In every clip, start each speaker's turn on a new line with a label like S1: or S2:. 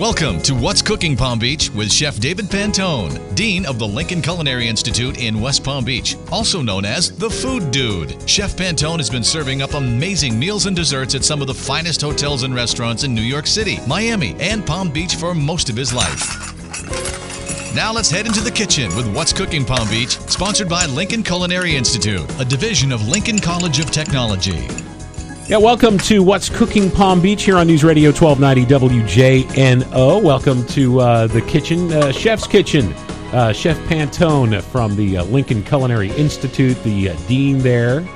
S1: Welcome to What's Cooking Palm Beach with Chef David Pantone, Dean of the Lincoln Culinary Institute in West Palm Beach, also known as the Food Dude. Chef Pantone has been serving up amazing meals and desserts at some of the finest hotels and restaurants in New York City, Miami, and Palm Beach for most of his life. Now let's head into the kitchen with What's Cooking Palm Beach, sponsored by Lincoln Culinary Institute, a division of Lincoln College of Technology.
S2: Yeah, welcome to What's Cooking Palm Beach here on News Radio 1290 WJNO. Welcome to uh, the kitchen, uh, Chef's Kitchen. Uh, Chef Pantone from the uh, Lincoln Culinary Institute, the uh, dean there.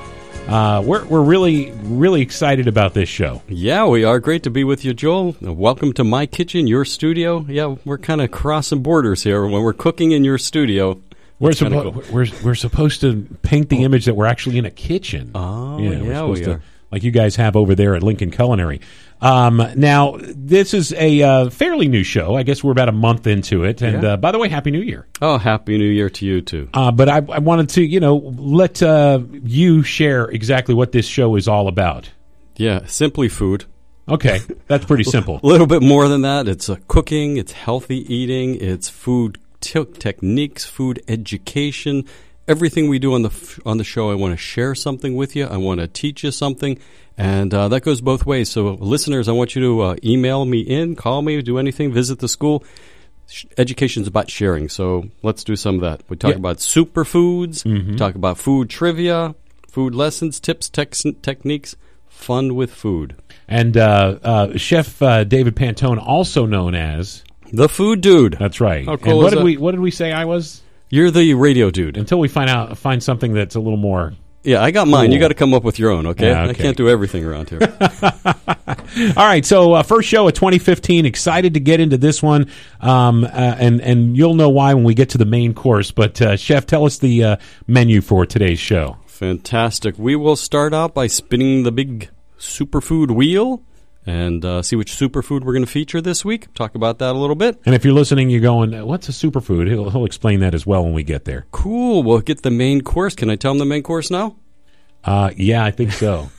S2: Uh, we're, we're really, really excited about this show.
S3: Yeah, we are. Great to be with you, Joel. Welcome to my kitchen, your studio. Yeah, we're kind of crossing borders here when we're cooking in your studio.
S2: We're, suppo- cool. we're, we're supposed to paint the image that we're actually in a kitchen.
S3: Oh, yeah, yeah we are
S2: like you guys have over there at Lincoln Culinary. Um, now, this is a uh, fairly new show. I guess we're about a month into it. And yeah. uh, by the way, Happy New Year.
S3: Oh, Happy New Year to you, too.
S2: Uh, but I, I, wanted to, you know, let uh, you share exactly what this show is all about.
S3: Yeah, simply food.
S2: Okay, that's pretty simple.
S3: a little bit more than that. It's uh, cooking, it's healthy eating, it's food t- techniques, food education, everything we do on the on the show, I want to share something with you. I want to teach you something, and uh, that goes both ways. So, listeners, I want you to uh, email me in, call me, do anything, visit the school. Education is about sharing, so let's do some of that. We talk about superfoods, mm-hmm. talk about food trivia, food lessons, tips, tex- techniques, fun with food.
S2: And uh, uh Chef uh, David Pantone, also known as
S3: the Food Dude.
S2: That's right. Cool and what did that? we what did we say I was?
S3: You're the radio dude.
S2: Until we find out, find something that's a little more.
S3: Yeah, I got mine. Cool. You got to come up with your own, okay? Yeah, okay? I can't do everything around here.
S2: All right, so uh, first show of 2015. Excited to get into this one, um, uh, and and you'll know why when we get to the main course. But uh, chef, tell us the uh, menu for today's show.
S3: Fantastic. We will start out by spinning the big superfood wheel and uh, see which superfood we're going to feature this week. Talk about that a little bit.
S2: And if you're listening, you're going, "What's a superfood?" He'll, he'll explain that as well when we get there.
S3: Cool. We'll get the main course. Can I tell him the main course now?
S2: Uh, yeah, I think so.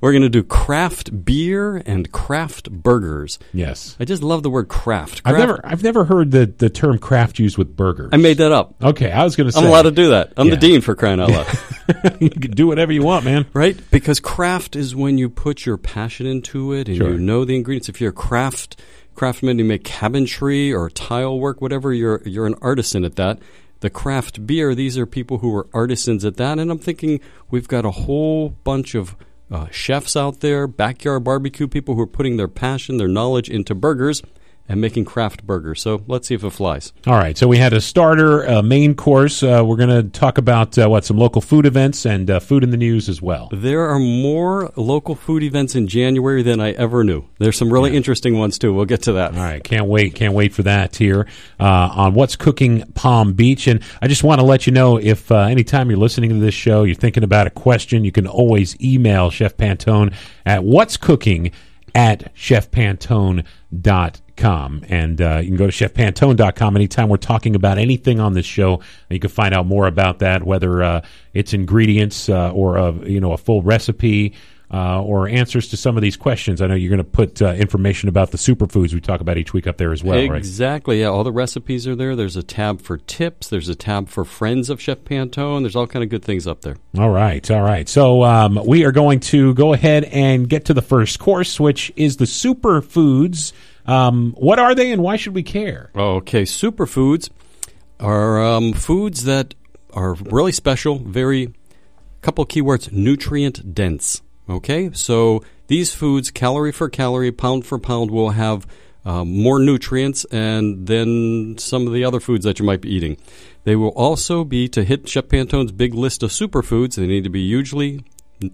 S3: We're going to do craft beer and craft burgers.
S2: Yes,
S3: I just love the word craft. craft.
S2: I've never, I've never heard the, the term craft used with burgers.
S3: I made that up.
S2: Okay, I was going to say
S3: I'm allowed to do that. I'm yeah. the dean for crying out loud.
S2: you can do whatever you want, man.
S3: Right? Because craft is when you put your passion into it and sure. you know the ingredients. If you're a craft craftsman, you make cabinetry or tile work, whatever. You're you're an artisan at that the craft beer, these are people who are artisans at that. And I'm thinking we've got a whole bunch of uh, chefs out there, backyard barbecue people who are putting their passion, their knowledge into burgers and making craft burgers. So let's see if it flies.
S2: All right. So we had a starter, a main course. Uh, we're going to talk about uh, what some local food events and uh, food in the news as well.
S3: There are more local food events in January than I ever knew. There's some really yeah. interesting ones too. We'll get to that.
S2: All right. Can't wait. Can't wait for that here uh, on What's Cooking Palm Beach. And I just want to let you know if uh, anytime you're listening to this show, you're thinking about a question, you can always email Chef Pantone at What's Cooking at chefpantone.com. And uh, you can go to chefpantone.com anytime we're talking about anything on this show. You can find out more about that, whether uh, it's ingredients uh, or a, you know a full recipe uh, or answers to some of these questions. I know you're going to put uh, information about the superfoods we talk about each week up there as well,
S3: exactly,
S2: right?
S3: Exactly. Yeah, all the recipes are there. There's a tab for tips. There's a tab for friends of Chef Pantone. There's all kind of good things up there.
S2: All right, all right. So um, we are going to go ahead and get to the first course, which is the superfoods. Um, what are they, and why should we care?
S3: Okay, superfoods are um, foods that are really special. Very couple keywords: nutrient dense. Okay, so these foods, calorie for calorie, pound for pound, will have uh, more nutrients and than some of the other foods that you might be eating. They will also be to hit Chef Pantone's big list of superfoods. They need to be hugely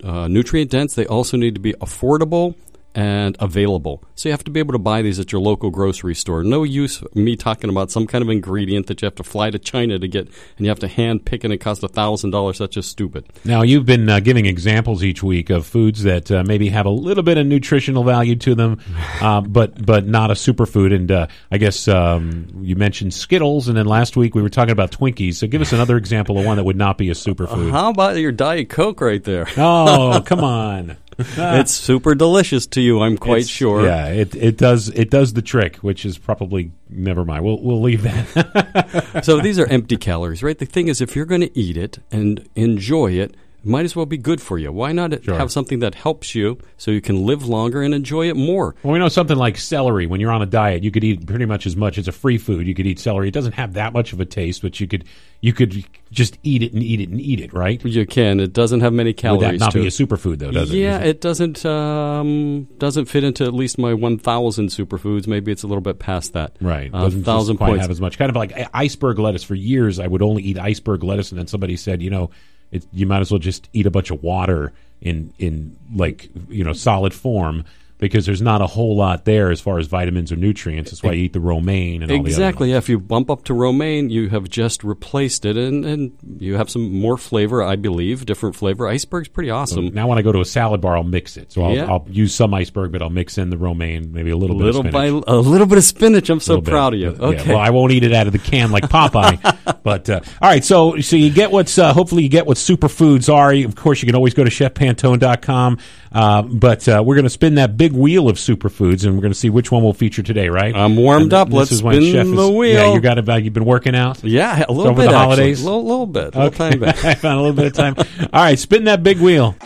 S3: uh, nutrient dense. They also need to be affordable and available. So you have to be able to buy these at your local grocery store. No use me talking about some kind of ingredient that you have to fly to China to get, and you have to hand pick, and it costs a thousand dollars. That's just stupid.
S2: Now you've been uh, giving examples each week of foods that uh, maybe have a little bit of nutritional value to them, uh, but but not a superfood. And uh, I guess um, you mentioned Skittles, and then last week we were talking about Twinkies. So give us another example of one that would not be a superfood.
S3: How about your Diet Coke right there?
S2: oh, come on. Ah.
S3: it's super delicious to you. I'm quite
S2: It's-
S3: sure.
S2: Yeah, it it does it does the trick, which is probably never mind. We'll we'll leave that.
S3: so these are empty calories, right? The thing is, if you're going to eat it and enjoy it, it might as well be good for you. Why not
S2: Sure.
S3: have something that helps you so you can live longer and enjoy it more?
S2: well, we know something like celery. When you're on a diet, you could eat pretty much as much as a free food. You could eat celery. It doesn't have that much of a taste, but you could you could just eat it and eat it and eat it, right?
S3: You can. It doesn't have many
S2: Would
S3: calories.
S2: that not be a superfood though? Does it?
S3: yeah, it doesn't um, doesn't fit into at least my 1,000 superfoods. Maybe it's a little bit past that.
S2: Right,
S3: uh,
S2: doesn't
S3: thousand
S2: quite
S3: points.
S2: have as much. Kind of like iceberg lettuce. For years, I would only eat iceberg lettuce, and then somebody said, you know, it, you might as well just eat a bunch of water in in like you know solid form because there's not a whole lot there as far as vitamins or nutrients. That's why you eat the romaine and all the other
S3: Exactly. Yeah, if you bump up to romaine, you have just replaced it, and, and you have some more flavor, I believe, different flavor. Iceberg's pretty awesome.
S2: Now, when I go to a salad bar, I'll mix it. So I'll,
S3: Yeah.
S2: I'll use some iceberg, but I'll mix in the romaine, maybe a little,
S3: little
S2: bit of
S3: by
S2: spinach.
S3: a little bit of spinach. I'm so
S2: little bit.
S3: proud of you.
S2: Yeah,
S3: Okay.
S2: well, I won't eat it out of the can like Popeye. but uh, all right, so so you get what's uh, hopefully you get what superfoods are. Of course, you can always go to chefpantone.com. Uh, but uh, we're going to spin that big wheel of superfoods, and we're going to see which one we'll feature today. Right?
S3: I'm warmed
S2: And
S3: up.
S2: this
S3: Let's
S2: is
S3: spin
S2: Chef is-
S3: the wheel.
S2: Yeah, you got about. You've been working out.
S3: yeah, a little
S2: over
S3: bit
S2: the holidays?
S3: A little, little bit, a little bit.
S2: I found a little bit of time. All right, spin that big wheel.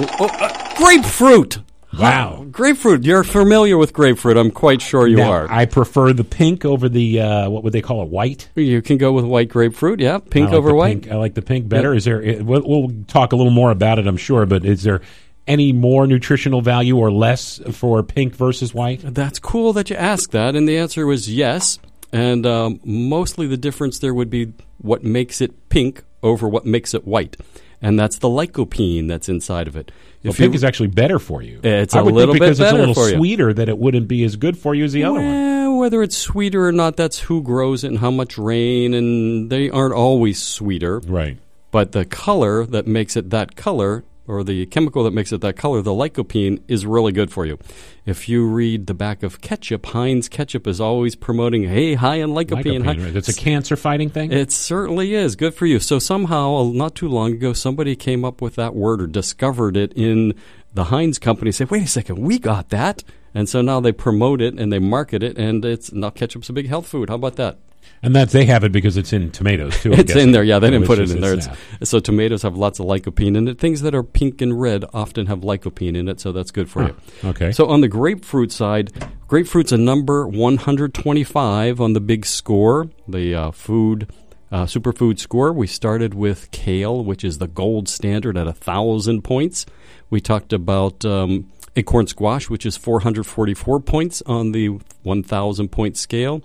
S3: Oh, uh, grapefruit.
S2: Wow.
S3: Grapefruit. You're familiar with grapefruit. I'm quite sure you
S2: Now,
S3: are.
S2: I prefer the pink over the uh, what would they call it? White.
S3: you can go with white grapefruit. Yeah,
S2: I
S3: pink
S2: like
S3: over
S2: the
S3: white.
S2: Pink. I like the pink better. Is there? it- We'll, we'll talk a little more about it, I'm sure. But is there any more nutritional value or less for pink versus white?
S3: That's cool that you asked that, and the answer was yes. And um, mostly the difference there would be what makes it pink over what makes it white, and that's the lycopene that's inside of it.
S2: Well, pink
S3: you-
S2: is actually better for you.
S3: It's
S2: I
S3: a
S2: would
S3: little
S2: think
S3: bit
S2: because it's a little sweeter that it wouldn't be as good for you as the other one.
S3: Whether it's sweeter or not, that's who grows it and how much rain, and they aren't always sweeter.
S2: Right.
S3: But the color that makes it that color, or the chemical that makes it that color, the lycopene, is really good for you. If you read the back of ketchup, Heinz ketchup is always promoting, hey, high in lycopene.
S2: Lycopene,
S3: high-
S2: right. It's a cancer fighting thing.
S3: It certainly is. Good for you. So somehow, not too long ago, somebody came up with that word or discovered it in the Heinz company. Said, "Wait a second, we got that." And so now they promote it and they market it, and it's now ketchup's a big health food. How about that?
S2: And that they have it because it's in tomatoes too.
S3: It's in there. Yeah, they didn't put it in there.
S2: it's
S3: It's,
S2: that.
S3: so tomatoes have lots of lycopene in it. Things that are pink and red often have lycopene in it, so that's good for you.
S2: Okay.
S3: So on the grapefruit side, grapefruit's a number 125 on the big score, the uh, food uh, superfood score. We started with kale, which is the gold standard at a thousand points. We talked about um, acorn squash, which is 444 points on the 1,000 point scale.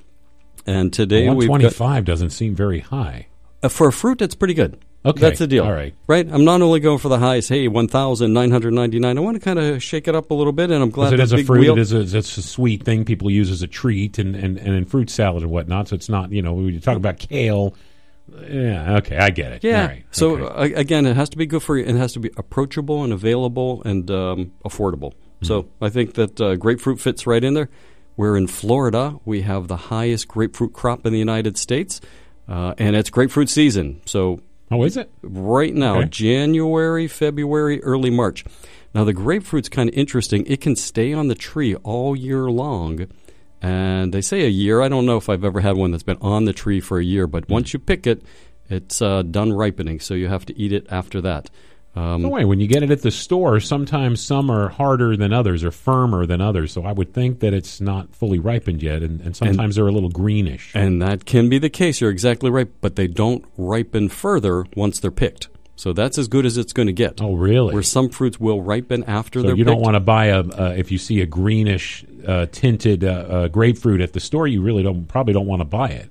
S3: And today
S2: One
S3: we've got,
S2: doesn't seem very high.
S3: uh, for a fruit, it's pretty good.
S2: Okay.
S3: That's the deal.
S2: All right.
S3: Right? I'm not only going for the highest, hey, 1,999. I want to kind of shake it up a little bit, and I'm glad
S2: it is a fruit,
S3: wheel-
S2: it is a, it's a sweet thing people use as a treat, and, and, and in fruit salad and whatnot. So it's not, you know, when you talk about kale. Yeah, okay, I get it.
S3: Yeah.
S2: All right,
S3: So
S2: okay.
S3: uh, again, it has to be good for you. It has to be approachable and available and um, affordable.
S2: Mm-hmm.
S3: So I think that uh, grapefruit fits right in there. We're in Florida. We have the highest grapefruit crop in the United States, uh, and it's grapefruit season. So
S2: oh, is it?
S3: right now,
S2: Okay.
S3: January, February, early March. Now the grapefruit's kind of interesting. It can stay on the tree all year long. And they say a year. I don't know if I've ever had one that's been on the tree for a year, but once you pick it, it's uh, done ripening, so you have to eat it after that. Um,
S2: No way. When you get it at the store, sometimes some are harder than others or firmer than others. So I would think that it's not fully ripened yet, and, and sometimes they're a little greenish.
S3: And that can be the case. You're exactly right. But they don't ripen further once they're picked. So that's as good as it's going to get.
S2: oh, really?
S3: Where some fruits will ripen after
S2: so
S3: they're
S2: you
S3: picked.
S2: don't want to buy a uh, if you see a greenish uh, tinted uh, uh, grapefruit at the store, you really don't probably don't want to buy it.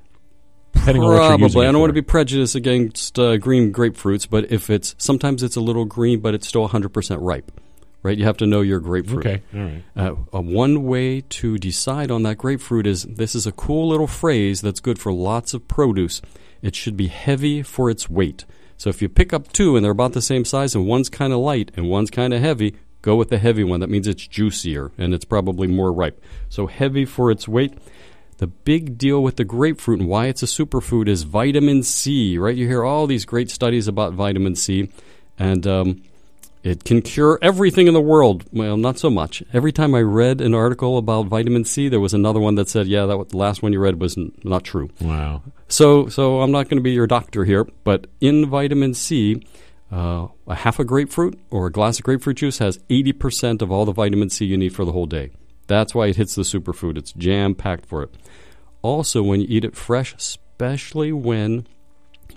S3: Probably. I don't want to be prejudiced against uh, green grapefruits, but if it's sometimes it's a little green, but it's still 100% ripe, right? You have to know your grapefruit.
S2: Okay, all right.
S3: Uh, uh, one way to decide on that grapefruit is this is a cool little phrase that's good for lots of produce. It should be heavy for its weight. So if you pick up two and they're about the same size and one's kind of light and one's kind of heavy, go with the heavy one. That means it's juicier and it's probably more ripe. So heavy for its weight. The big deal with the grapefruit and why it's a superfood is vitamin C, right? You hear all these great studies about vitamin C, and um, it can cure everything in the world. Well, not so much. Every time I read an article about vitamin C, there was another one that said, "Yeah, that was, the last one you read was n- not true."
S2: Wow.
S3: So, so I'm not going to be your doctor here, but in vitamin C, uh, a half a grapefruit or a glass of grapefruit juice has 80% of all the vitamin C you need for the whole day. That's why it hits the superfood. It's jam packed for it. Also, when you eat it fresh, especially when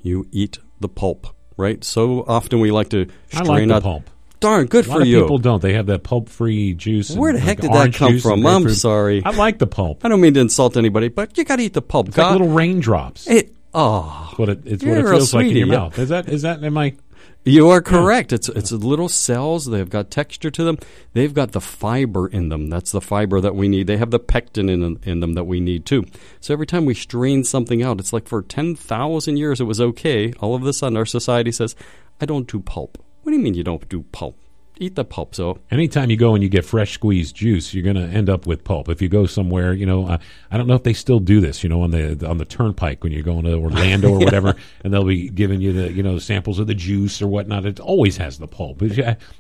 S3: you eat the pulp, right? So often we like to
S2: I
S3: strain
S2: like the
S3: out.
S2: pulp.
S3: Darn, good
S2: A lot
S3: for
S2: of
S3: you.
S2: people don't. They have that pulp-free juice.
S3: Where the
S2: like,
S3: heck did that come from? I'm sorry.
S2: I like the pulp.
S3: I don't mean to insult anybody, but you got to eat the pulp.
S2: It's like little raindrops.
S3: it, oh,
S2: what it, it's what it feels like in your mouth. Is that is that am I?
S3: You are correct. It's it's little cells. They've got texture to them. They've got the fiber in them. That's the fiber that we need. They have the pectin in in them that we need too. So every time we strain something out, it's like for ten thousand years it was okay. All of a sudden, our society says, "I don't do pulp." What do you mean you don't do pulp? Eat the pulp. So
S2: Anytime you go and you get fresh squeezed juice, you're going to end up with pulp. If you go somewhere, you know, uh, I don't know if they still do this, you know, on the on the turnpike when you're going to Orlando or whatever, and they'll be giving you the you know samples of the juice or whatnot. It always has the pulp.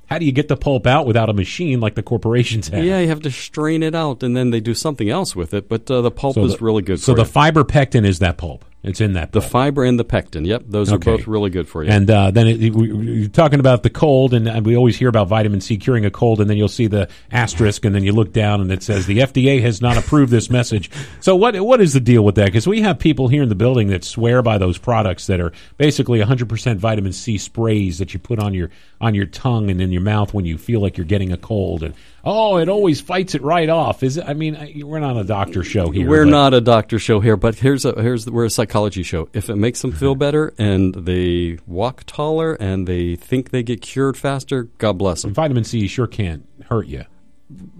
S2: How do you get the pulp out without a machine like the corporations have?
S3: yeah, you have to strain it out, and then they do something else with it. But uh, the pulp
S2: So
S3: is
S2: the-
S3: really good.
S2: So
S3: for
S2: the
S3: you.
S2: fiber pectin is that pulp. It's in that
S3: the
S2: pulp.
S3: fiber and the pectin. Yep, those
S2: Okay.
S3: are both really good for you.
S2: And uh, then it, we, you're talking about the cold, and, and we always hear about vitamin C curing a cold, and then you'll see the asterisk, and then you look down, and it says the FDA has not approved this message. So what what is the deal with that? Because we have people here in the building that swear by those products that are basically 100% vitamin C sprays that you put on your on your tongue and in your mouth when you feel like you're getting a cold, and oh, it always fights it right off. Is it? I mean, we're not a doctor show here.
S3: We're
S2: but-
S3: not a doctor show here, but here's a here's we're a psychology show. If it makes them feel better and they walk taller and they think they get cured faster, God bless them.
S2: Vitamin C sure can't hurt you.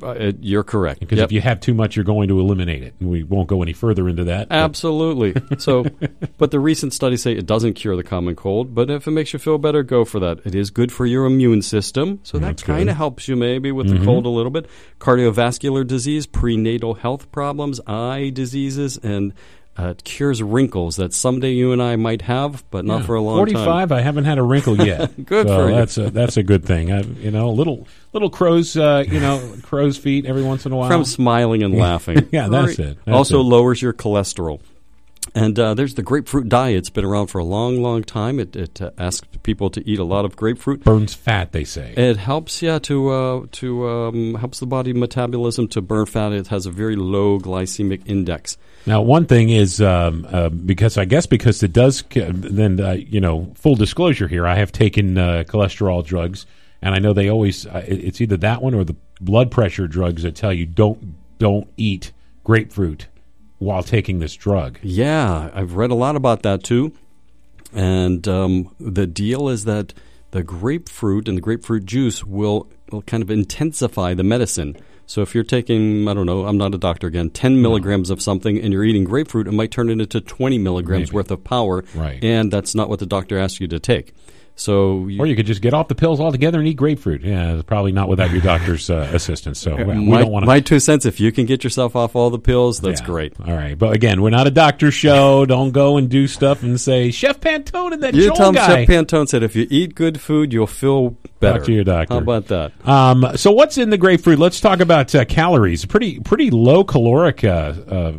S3: Uh, you're correct.
S2: Because
S3: Yep.
S2: if you have too much, you're going to eliminate it. And we won't go any further into that. but-
S3: Absolutely. So, but the recent studies say it doesn't cure the common cold. But if it makes you feel better, go for that. It is good for your immune system, so that kind.
S2: Mm-hmm.
S3: of helps you maybe with the cold a little bit. Cardiovascular disease, prenatal health problems, eye diseases, and uh, it cures wrinkles that someday you and I might have, but not
S2: Yeah.
S3: for a long
S2: 45,
S3: time.
S2: I haven't had a wrinkle yet.
S3: Good
S2: so
S3: for you.
S2: That's a, that's a good thing. I, you know, little little crow's, uh, you know, crow's feet every once in a while.
S3: From smiling and laughing.
S2: Yeah, that's it. That's
S3: also
S2: it.
S3: lowers your cholesterol. And uh, there's the grapefruit diet. It's been around for a long, long time. It, it uh, asks people to eat a lot of grapefruit.
S2: Burns fat, they say.
S3: It helps, yeah, to uh, to um, helps the body metabolism to burn fat. It has a very low glycemic index.
S2: Now, one thing is um, uh, because I guess because it does. Then uh, you know, full disclosure here, I have taken uh, cholesterol drugs, and I know they always. Uh, it's either that one or the blood pressure drugs that tell you don't don't eat grapefruit while taking this drug.
S3: Yeah, I've read a lot about that too. And um, the deal is that the grapefruit and the grapefruit juice will, will kind of intensify the medicine. So if you're taking, I don't know, I'm not a doctor again, 10 milligrams of something and you're eating grapefruit, it might turn it into 20 milligrams
S2: Maybe.
S3: worth of power.
S2: Right.
S3: And that's not what the doctor asked you to take. So you,
S2: Or you could just get off the pills altogether and eat grapefruit. Yeah, probably not without your doctor's uh, assistance. So we
S3: my,
S2: don't want
S3: my two cents, if you can get yourself off all the pills, that's
S2: Yeah.
S3: great.
S2: All right, but again, we're not a doctor show. Don't go and do stuff and say Chef Pantone and that
S3: You
S2: Joel
S3: tell him
S2: guy.
S3: Chef Pantone said if you eat good food, you'll feel better.
S2: to your doctor.
S3: How about that?
S2: um, so what's in the grapefruit? Let's talk about uh, calories. Pretty pretty low caloric, uh, uh,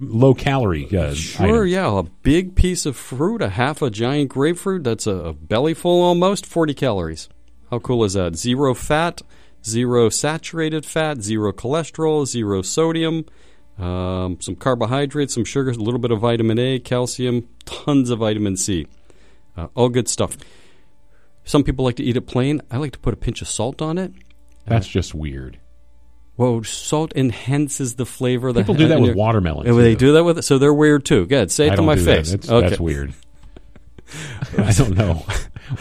S2: low calorie. Uh,
S3: Sure,
S2: item.
S3: yeah. A big piece of fruit, a half a giant grapefruit, that's a, a belly full almost, 40 calories. How cool is that? Zero fat, zero saturated fat, zero cholesterol, zero sodium, um, some carbohydrates, some sugars, a little bit of vitamin A, calcium, tons of vitamin C. Uh, all good stuff. Some people like to eat it plain. I like to put a pinch of salt on it.
S2: That's just weird.
S3: Well, salt enhances the flavor. the
S2: People do that with watermelon.
S3: They do that with it, so they're weird too. Good, say it
S2: I
S3: to my
S2: do that.
S3: face.
S2: That's,
S3: okay.
S2: that's weird. I don't know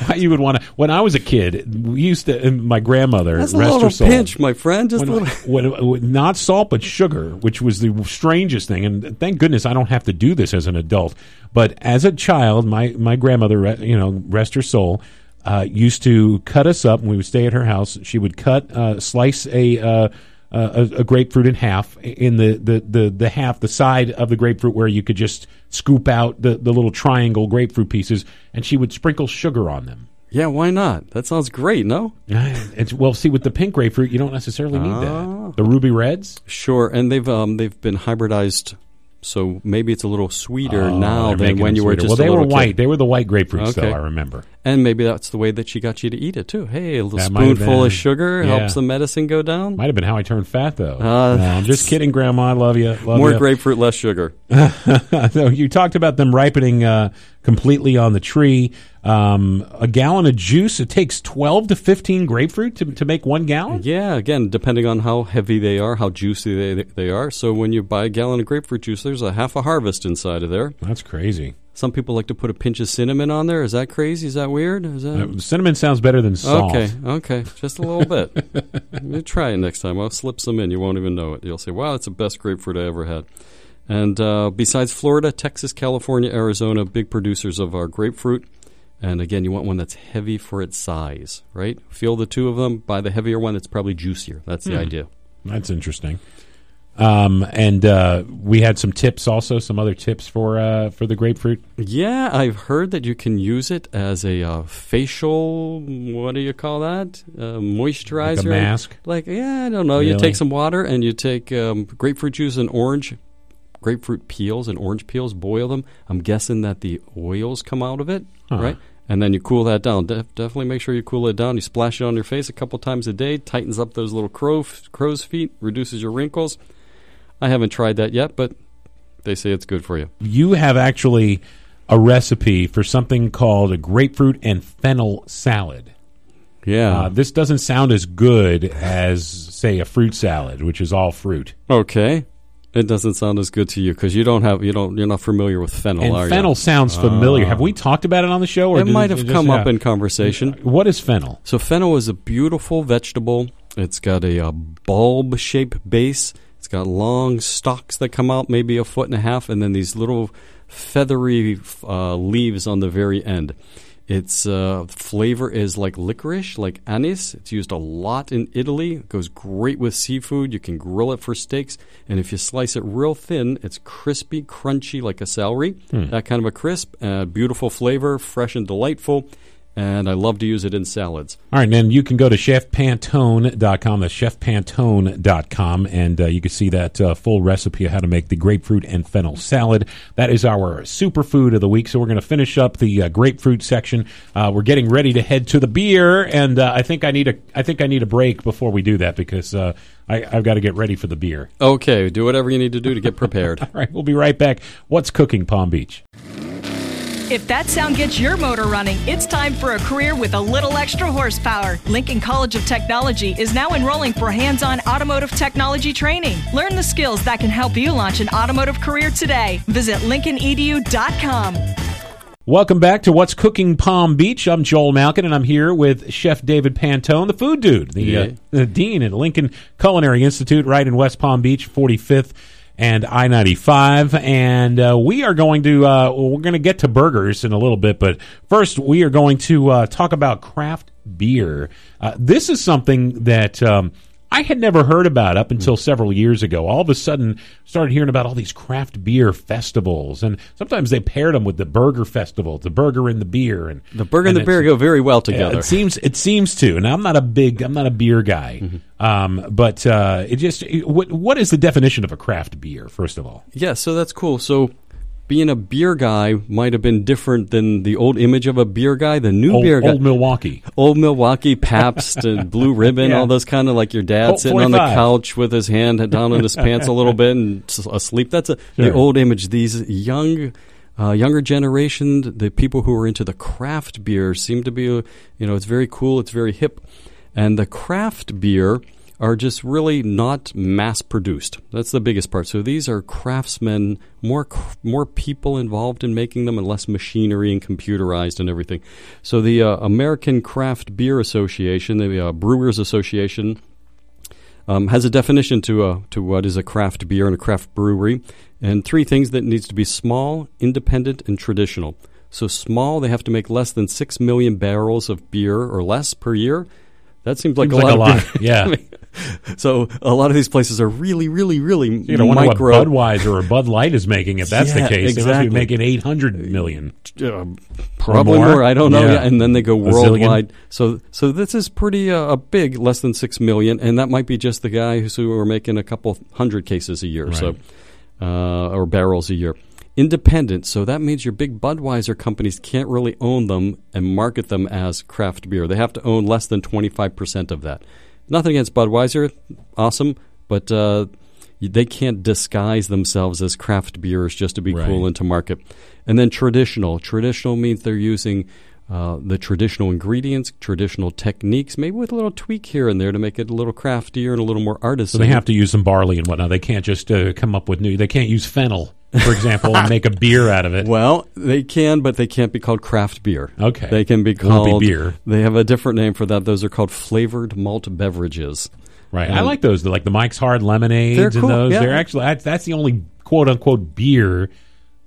S2: why you would want to. When I was a kid, we used to. and My grandmother,
S3: That's a little
S2: soul,
S3: pinch, my friend. Just
S2: when,
S3: little.
S2: when- when- not salt but sugar, which was the strangest thing. And thank goodness I don't have to do this as an adult. But as a child, my my grandmother, you know, rest her soul, uh, used to cut us up when we would stay at her house. She would cut, uh, slice a. Uh, uh, a, a grapefruit in half in the, the, the, the half the side of the grapefruit where you could just scoop out the, the little triangle grapefruit pieces, and she would sprinkle sugar on them.
S3: Yeah, why not? That sounds great, no?
S2: It's, well, see, with the pink grapefruit, you don't necessarily need
S3: Ah.
S2: that. The ruby reds.
S3: Sure, and they've um, they've been hybridized, so maybe it's a little sweeter
S2: Oh,
S3: now than when you were just
S2: well, they were white.
S3: kid.
S2: They were the white grapefruits,
S3: Okay.
S2: though. I remember.
S3: And maybe that's the way that she got you to eat it too. Hey, a little
S2: That
S3: spoonful
S2: been.
S3: of sugar
S2: Yeah.
S3: helps the medicine go down.
S2: Might have been how I turned fat, though.
S3: Uh,
S2: no, I'm just kidding, Grandma. I love you. Love
S3: More
S2: ya.
S3: grapefruit, less sugar.
S2: so you talked about them ripening uh, completely on the tree. Um, a gallon of juice. It takes 12 to 15 grapefruit to, to make one gallon.
S3: Yeah, again, depending on how heavy they are, how juicy they they are. So when you buy a gallon of grapefruit juice, there's a half a harvest inside of there.
S2: That's crazy.
S3: Some people like to put a pinch of cinnamon on there. Is that crazy? Is that weird? Is that
S2: Uh, cinnamon sounds better than salt.
S3: Okay, okay, just a little bit. you try it next time. I'll slip some in. You won't even know it. You'll say, "Wow, that's the best grapefruit I ever had." And uh, besides Florida, Texas, California, Arizona, big producers of our grapefruit. And again, you want one that's heavy for its size, right? Feel the two of them. Buy the heavier one that's probably juicier. That's the idea.
S2: That's interesting. Um, and uh, we had some tips also, some other tips for uh, for the grapefruit.
S3: Yeah, I've heard that you can use it as a uh, facial. What do you call that? Moisturizer,
S2: Like a mask?
S3: Like yeah, I don't know. You take some water and you take um, grapefruit juice and orange, grapefruit peels and orange peels. Boil them. I'm guessing that the oils come out of it,
S2: Huh.
S3: right? And then you cool that down. Def- definitely make sure you cool it down. You splash it on your face a couple times a day. Tightens up those little crow crow's feet. Reduces your wrinkles. I haven't tried that yet, but they say it's good for you.
S2: You have actually a recipe for something called a grapefruit and fennel salad.
S3: Yeah.
S2: Uh, this doesn't sound as good as, say, a fruit salad, which is all fruit.
S3: Okay. It doesn't sound as good to you because you don't have you don't you're not familiar with fennel,
S2: And
S3: are
S2: fennel
S3: you?
S2: sounds familiar. Have we talked about it on the show? Or
S3: It might have
S2: just-
S3: come up
S2: yeah.
S3: in conversation.
S2: What is fennel?
S3: So fennel is a beautiful vegetable. It's got a, uh bulb shaped base. It's got long stalks that come out, maybe a foot and a half, and then these little feathery uh, leaves on the very end. Its uh, flavor is like licorice, like anise. It's used a lot in Italy. It goes great with seafood. You can grill it for steaks. And if you slice it real thin, it's crispy, crunchy like a celery. That kind of a crisp, uh, beautiful flavor, fresh and delightful. And I love to use it in salads.
S2: All right, and then you can go to chefpantone.com. That's chefpantone.com, and uh, you can see that uh, full recipe of how to make the grapefruit and fennel salad. That is our superfood of the week. So we're going to finish up the uh, grapefruit section. Uh, we're getting ready to head to the beer, and uh, I think I need a I think I need a break before we do that because uh, I, I've got to get ready for the beer.
S3: Okay, do whatever you need to do to get prepared.
S2: All right, we'll be right back. What's cooking, Palm Beach?
S4: If that sound gets your motor running, it's time for a career with a little extra horsepower. Lincoln College of Technology is now enrolling for hands on automotive technology training. Learn the skills that can help you launch an automotive career today. Visit LincolnEDU.com.
S2: Welcome back to What's Cooking Palm Beach. I'm Joel Malkin, and I'm here with Chef David Pantone, the food dude, the, uh, the dean at Lincoln Culinary Institute, right in West Palm Beach, 45th and I-95. And uh, we are going to uh, we're going to get to burgers in a little bit, but first we are going to uh, talk about craft beer. Uh, this is something that. Um, I had never heard about up until several years ago. All of a sudden, started hearing about all these craft beer festivals, and sometimes they paired them with the burger festival, the burger and the beer, and
S3: The burger and the beer go very well together.
S2: it seems it seems to, and I'm not a big I'm not a beer guy,
S3: Mm-hmm.
S2: um, but uh, it just it- what what is the definition of a craft beer? First of all,
S3: Yeah, so that's cool. So being a beer guy might have been different than the old image of a beer guy. The new
S2: old,
S3: beer guy,
S2: old Milwaukee.
S3: old Milwaukee Pabst and Blue Ribbon,
S2: Yeah.
S3: all those kind of like your dad
S2: Colt
S3: sitting on the couch with his hand down in his pants a little bit and asleep. That's a, the old image. These young. Uh, younger generation, the people who are into the craft beer seem to be, you know, it's very cool, it's very hip. And the craft beer are just really not mass produced. That's the biggest part. So these are craftsmen, more more people involved in making them, and less machinery and computerized and everything. So the uh, American Craft Beer Association, the uh, Brewers Association, um, has a definition to uh, to what is a craft beer and a craft brewery, and three things that needs to be small, independent, and traditional. So small, they have to make less than six million barrels of beer or less per year. That seems like
S2: Seems
S3: a
S2: like
S3: lot.
S2: a
S3: of
S2: lot. Yeah.
S3: I mean, so a lot of these places are really, really, really
S2: You know, wonder
S3: micro.
S2: what Budweiser or Bud Light is making if that's
S3: Yeah,
S2: the case. They must
S3: exactly.
S2: be making 800 million.
S3: uh, probably
S2: more?
S3: more. I don't know.
S2: Yeah.
S3: Yeah. and then they go worldwide. So, so this is pretty uh, a big, less than six million, and that might be just the guy who's who are making a couple hundred cases a year, so uh, or barrels a year. Independent, so that means your big Budweiser companies can't really own them and market them as craft beer. They have to own less than twenty five percent of that. Nothing against Budweiser, awesome, but. Uh, they can't disguise themselves as craft beers just to be
S2: Right.
S3: cool and to market. And then traditional. Traditional means they're using uh, the traditional ingredients, traditional techniques, maybe with a little tweak here and there to make it a little craftier and a little more artisan.
S2: So they have to use some barley and whatnot. They can't just uh, come up with new. They can't use fennel, for example, and make a beer out of it.
S3: Well, they can, but they can't be called craft beer.
S2: Okay.
S3: They can be
S2: Won't be
S3: called
S2: beer.
S3: They have a different name for that. Those are called flavored malt beverages.
S2: Right. I like those. They're like the Mike's Hard lemonades
S3: They're
S2: and
S3: cool,
S2: those.
S3: yeah.
S2: They're actually that's, that's the only quote unquote beer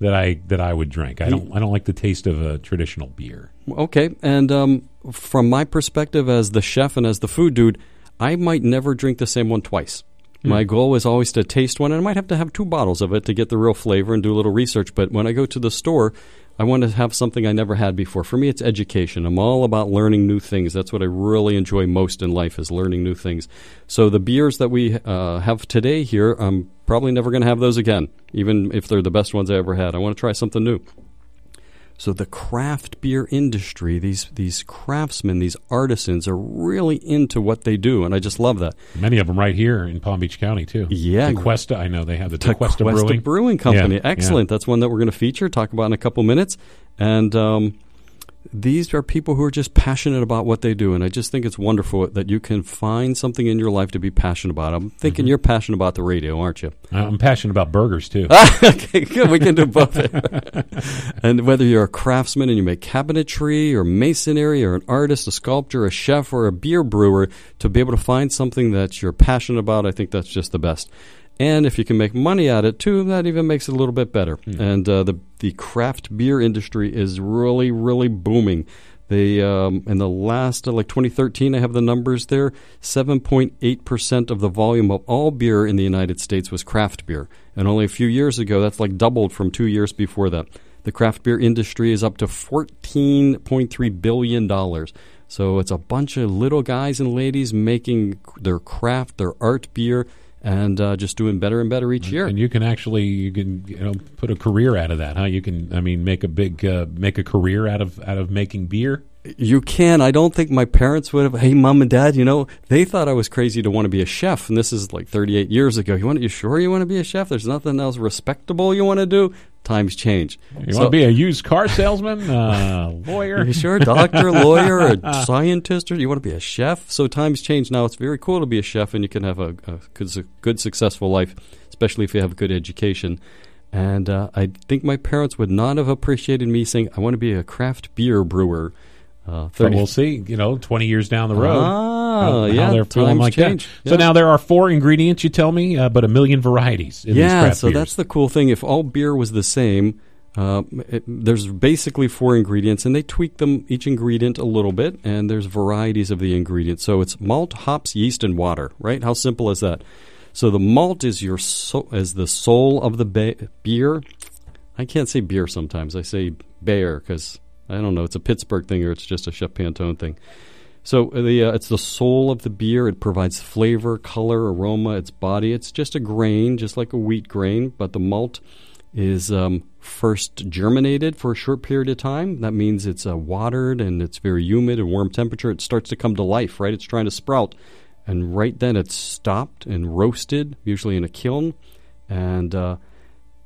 S2: that I that I would drink. I don't I don't like the taste of a traditional beer.
S3: Okay, and um, from my perspective as the chef and as the food dude, I might never drink the same one twice. My goal is always to taste one, and I might have to have two bottles of it to get the real flavor and do a little research. But when I go to the store, I want to have something I never had before. For me, it's education. I'm all about learning new things. That's what I really enjoy most in life is learning new things. So the beers that we uh, have today here, I'm probably never going to have those again, even if they're the best ones I ever had. I want to try something new. So the craft beer industry, these these craftsmen, these artisans are really into what they do, and I just love that.
S2: Many of them right here in Palm Beach County too.
S3: Yeah.
S2: Tequesta. I know they have the
S3: Tequesta
S2: Tequesta, Brewing.
S3: Company,
S2: Yeah, yeah.
S3: excellent. That's one that we're going to feature, talk about in a couple minutes, and um, these are people who are just passionate about what they do, and I just think it's wonderful that you can find something in your life to be passionate about. I'm thinking
S2: Mm-hmm.
S3: you're passionate about the radio, aren't you?
S2: I'm passionate about burgers too.
S3: okay, good. We can do both. and whether you're a craftsman and you make cabinetry or masonry or an artist, a sculptor, a chef, or a beer brewer, to be able to find something that you're passionate about, I think that's just the best. And if you can make money at it too, that even makes it a little bit better. And uh, the the craft beer industry is really, really booming. They um, in the last uh, like 2013, I have the numbers there. 7.8 percent of the volume of all beer in the United States was craft beer, and only a few years ago, that's like doubled from two years before that. The craft beer industry is up to 14.3 billion dollars. So it's a bunch of little guys and ladies making their craft, their art beer, and uh, just doing better and better each year.
S2: And you can actually you can you know put a career out of that, huh? You can I mean make a big uh, make a career out of out of making beer.
S3: You can. I don't think my parents would have. Hey, mom and dad, you know, they thought I was crazy to want to be a chef, and this is like 38 years ago. You want? You sure you want to be a chef? There's nothing else respectable you want to do. Times change.
S2: You
S3: So-
S2: want to be a used car salesman, uh, lawyer?
S3: You sure, doctor, lawyer, a scientist, or you want to be a chef? So times change now. It's very cool to be a chef, and you can have a, a good, good, successful life, especially if you have a good education. And uh, I think my parents would not have appreciated me saying, "I want to be a craft beer brewer." Uh,
S2: But
S3: 30
S2: we'll see. You know, twenty years down the road,
S3: Ah,
S2: how, how they're feeling like
S3: change.
S2: that. So now there are four ingredients. You tell me, uh, but a million varieties. In these
S3: yeah, so
S2: beers.
S3: that's the cool thing. If all beer was the same, uh, it, there's basically four ingredients, and they tweak them each ingredient a little bit, and there's varieties of the ingredients. So it's malt, hops, yeast, and water. Right? How simple is that? So the malt is your so, is the soul of the ba- beer. I can't say beer sometimes. I say bear because I don't know. It's a Pittsburgh thing or it's just a Chef Pantone thing. So uh, the uh, it's the soul of the beer. It provides flavor, color, aroma, its body. It's just a grain, just like a wheat grain, but the malt is um, first germinated for a short period of time. That means it's uh, watered and it's very humid and warm temperature. It starts to come to life, right? It's trying to sprout, and right then it's stopped and roasted, usually in a kiln, and uh,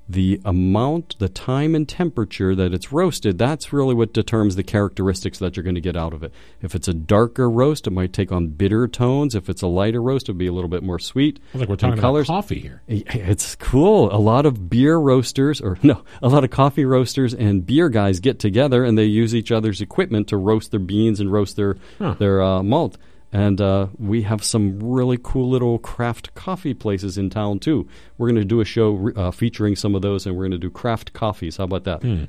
S3: the amount, the time and temperature that it's roasted, that's really what determines the characteristics that you're going to get out of it. If it's a darker roast, it might take on bitter tones. If it's a lighter roast, it'll be a little bit more sweet.
S2: Sounds like we're talking about coffee here.
S3: It's cool. A lot of beer roasters, or no, a lot of coffee roasters and beer guys get together and they use each other's equipment to roast their beans and roast their
S2: Huh.
S3: their uh, malt. And uh, we have some really cool little craft coffee places in town too. We're going to do a show uh, featuring some of those, and we're going to do craft coffees. How about that?
S2: Hmm.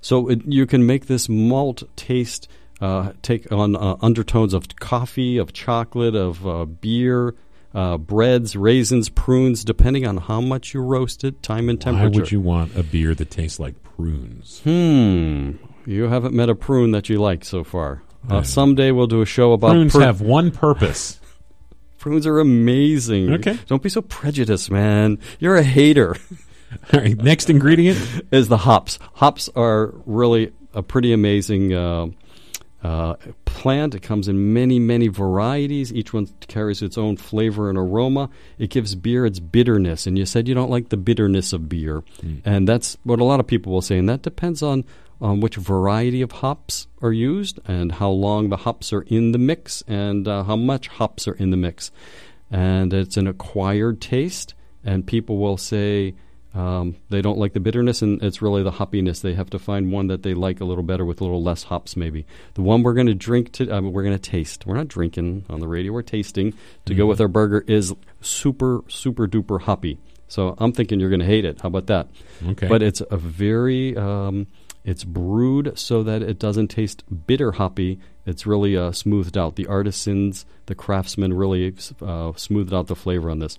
S3: So it, you can make this malt taste uh, take on uh, undertones of coffee, of chocolate, of uh, beer, uh, breads, raisins, prunes, depending on how much you roast it, time and temperature.
S2: Why would you want a beer that tastes like prunes?
S3: Hmm. You haven't met a prune that you like so far. Uh, someday we'll do a show about
S2: Prunes
S3: pru-
S2: have one purpose.
S3: prunes are amazing.
S2: Okay.
S3: Don't be so prejudiced, man. You're a hater.
S2: All right, next ingredient.
S3: is the hops. Hops are really a pretty amazing uh, uh, plant. It comes in many, many varieties. Each one carries its own flavor and aroma. It gives beer its bitterness. And you said you don't like the bitterness of beer, and that's what a lot of people will say. And that depends on on which variety of hops are used and how long the hops are in the mix and uh, how much hops are in the mix. And it's an acquired taste, and people will say. Um, they don't like the bitterness, and it's really the hoppiness. They have to find one that they like a little better with a little less hops, maybe. The one we're going to drink, to, um, we're going to taste. We're not drinking on the radio, we're tasting to go with our burger is super, super duper hoppy. So I'm thinking you're going to hate it. How about that?
S2: Okay.
S3: But it's a very, um, it's brewed so that it doesn't taste bitter hoppy. It's really uh, smoothed out. The artisans, the craftsmen really uh, smoothed out the flavor on this.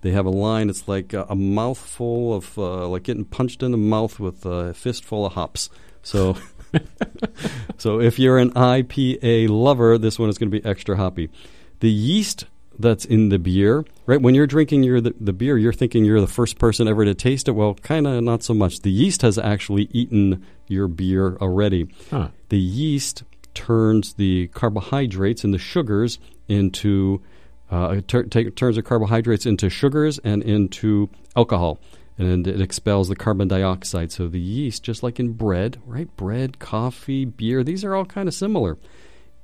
S3: They have a line. It's like a, mouthful of, uh, like getting punched in the mouth with a fistful of hops. So, so if you're an IPA lover, this one is going to be extra hoppy. The yeast that's in the beer, right? When you're drinking your the, the beer, you're thinking you're the first person ever to taste it. Well, kind of not so much. The yeast has actually eaten your beer already.
S2: Huh.
S3: The yeast turns the carbohydrates and the sugars into uh, take, turns the carbohydrates into sugars and into alcohol, and it expels the carbon dioxide. So the yeast, just like in bread, right? Bread, coffee, beer, these are all kind of similar.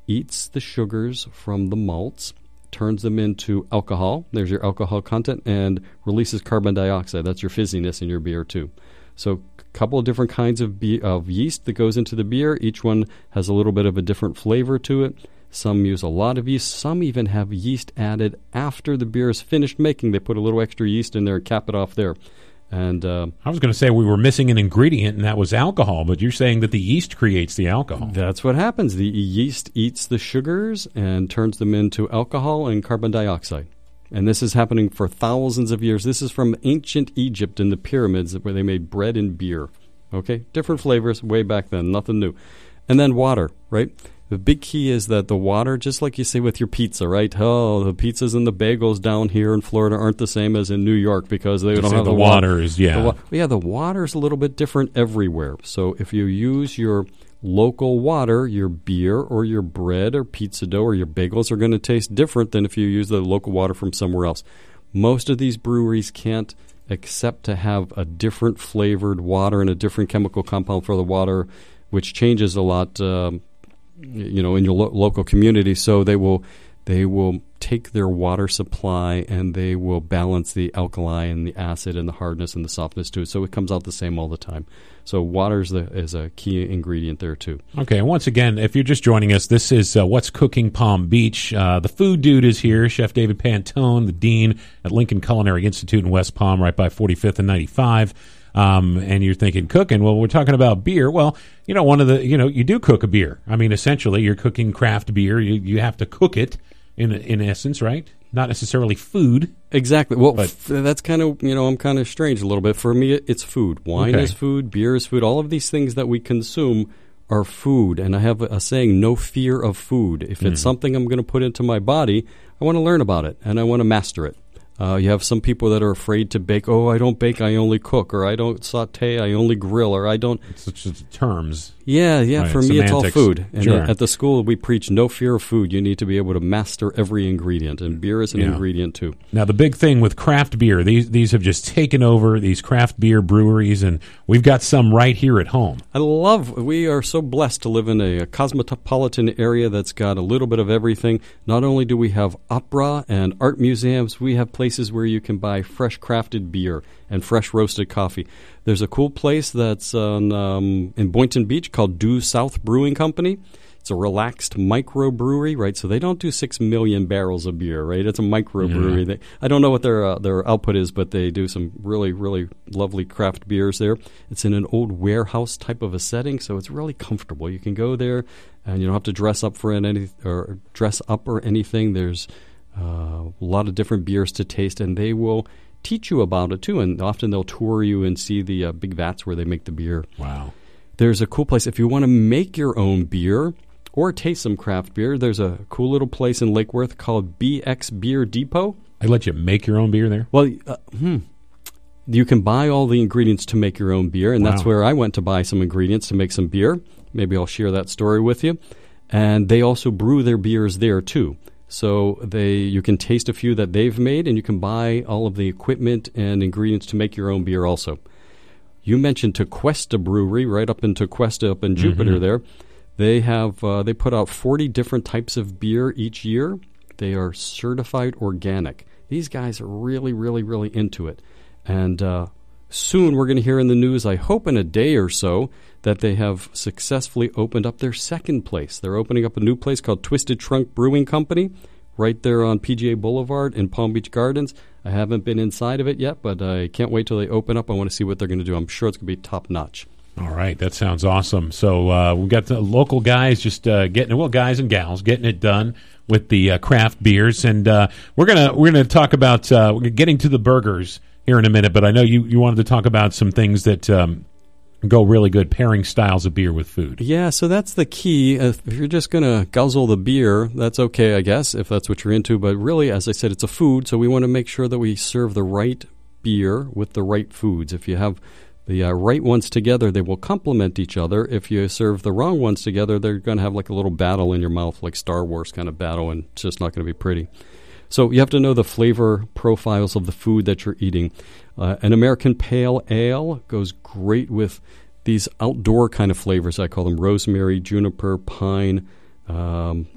S3: Eats the sugars from the malts, turns them into alcohol. There's your alcohol content, and releases carbon dioxide. That's your fizziness in your beer too. So a couple of different kinds of, be- of yeast that goes into the beer. Each one has a little bit of a different flavor to it. Some use a lot of yeast. Some even have yeast added after the beer is finished making. They put a little extra yeast in there and cap it off there. And uh,
S2: I was going to say we were missing an ingredient, and that was alcohol. But you're saying that the yeast creates the alcohol.
S3: that's what happens. The yeast eats the sugars and turns them into alcohol and carbon dioxide. And this is happening for thousands of years. This is from ancient Egypt in the pyramids where they made bread and beer. Okay? Different flavors way back then, nothing new. And then water, right? The big key is that the water, just like you say with your pizza, right? Oh, the pizzas and the bagels down here in Florida aren't the same as in New York because they don't have
S2: the
S3: the wa-
S2: water is- yeah.
S3: the wa- yeah, the water is a little bit different everywhere. So if you use your local water, your beer or your bread or pizza dough or your bagels are going to taste different than if you use the local water from somewhere else. Most of these breweries can't accept to have a different flavored water and a different chemical compound for the water, which changes a lot. Um, you know in your lo- local community so they will they will take their water supply and they will balance the alkali and the acid and the hardness and the softness to it so it comes out the same all the time so water is, is a key ingredient there too
S2: Okay, and once again, if you're just joining us, this is uh, What's Cooking Palm Beach. Uh, the food dude is here, Chef David Pantone, the dean at Lincoln Culinary Institute in West Palm, right by 45th and 95. Um, and you're thinking cooking. Well, we're talking about beer. Well, you know, one of the, you know, you do cook a beer. I mean, essentially, you're cooking craft beer. You, you have to cook it in in essence, right? Not necessarily food.
S3: Exactly. Well,
S2: But-
S3: f- that's kind of you know I'm kind of strange a little bit. For me, it's food. Wine
S2: Okay.
S3: is food. Beer is food. All of these things that we consume are food. And I have a, a saying: no fear of food. If it's something I'm going to put into my body, I want to learn about it and I want to master it. Uh, you have some people that are afraid to bake. Oh, I don't bake. I only cook, or I don't saute. I only grill, or I don't.
S2: It's just terms.
S3: Yeah, yeah.
S2: Right,
S3: for me, it's all food. And
S2: Sure.
S3: at the school, we preach no fear of food. You need to be able to master every ingredient, and beer is an
S2: Yeah.
S3: ingredient too.
S2: Now the big thing with craft beer, these these have just taken over these craft beer breweries, and we've got some right here at home.
S3: I love. We are so blessed to live in a, a cosmopolitan area that's got a little bit of everything. Not only do we have opera and art museums, we have places where you can buy fresh crafted beer and fresh roasted coffee. There's a cool place that's on, um, in Boynton Beach called Due South Brewing Company. It's a relaxed microbrewery, right? So they don't do six million barrels of beer, right? It's a microbrewery. They, I don't know what their uh, their output is, but they do some really really lovely craft beers there. It's in an old warehouse type of a setting, so it's really comfortable. You can go there, and you don't have to dress up for any or dress up or anything. There's uh, a lot of different beers to taste, and they will teach you about it too. And often they'll tour you and see the uh, big vats where they make the beer.
S2: Wow.
S3: There's a cool place if you want to make your own beer or taste some craft beer. There's a cool little place in Lake Worth called BX Beer Depot.
S2: They let you make your own beer there.
S3: Well, uh, hmm. You can buy all the ingredients to make your own beer, and that's where I went to buy some ingredients to make some beer. Maybe I'll share that story with you. And they also brew their beers there too. So they you can taste a few that they've made, and you can buy all of the equipment and ingredients to make your own beer also. You mentioned Tequesta Brewery, right up in Tequesta, up in Jupiter. There, they have uh, they put out forty different types of beer each year. They are certified organic. These guys are really, really, really into it. And uh, soon we're going to hear in the news, I hope in a day or so, that they have successfully opened up their second place. They're opening up a new place called Twisted Trunk Brewing Company right there on PGA Boulevard in Palm Beach Gardens. I haven't been inside of it yet, but I can't wait till they open up. I want to see what they're going to do. I'm sure it's going to be top notch.
S2: All right, that sounds awesome. So uh, we've got the local guys just uh, getting it well, guys and gals getting it done with the uh, craft beers, and uh, we're gonna we're gonna talk about uh, getting to the burgers here in a minute. But I know you you wanted to talk about some things that um, go really good pairing styles of beer with food.
S3: Yeah, so that's the key. If you're just going to guzzle the beer, that's okay, I guess, if that's what you're into. But really, as I said, it's a food, so we want to make sure that we serve the right beer with the right foods. If you have the uh, right ones together, they will complement each other. If you serve the wrong ones together, they're going to have like a little battle in your mouth, like Star Wars kind of battle, and it's just not going to be pretty. So you have to know the flavor profiles of the food that you're eating. Uh, an American Pale Ale goes great with these outdoor kind of flavors. I call them rosemary, juniper, pine, um,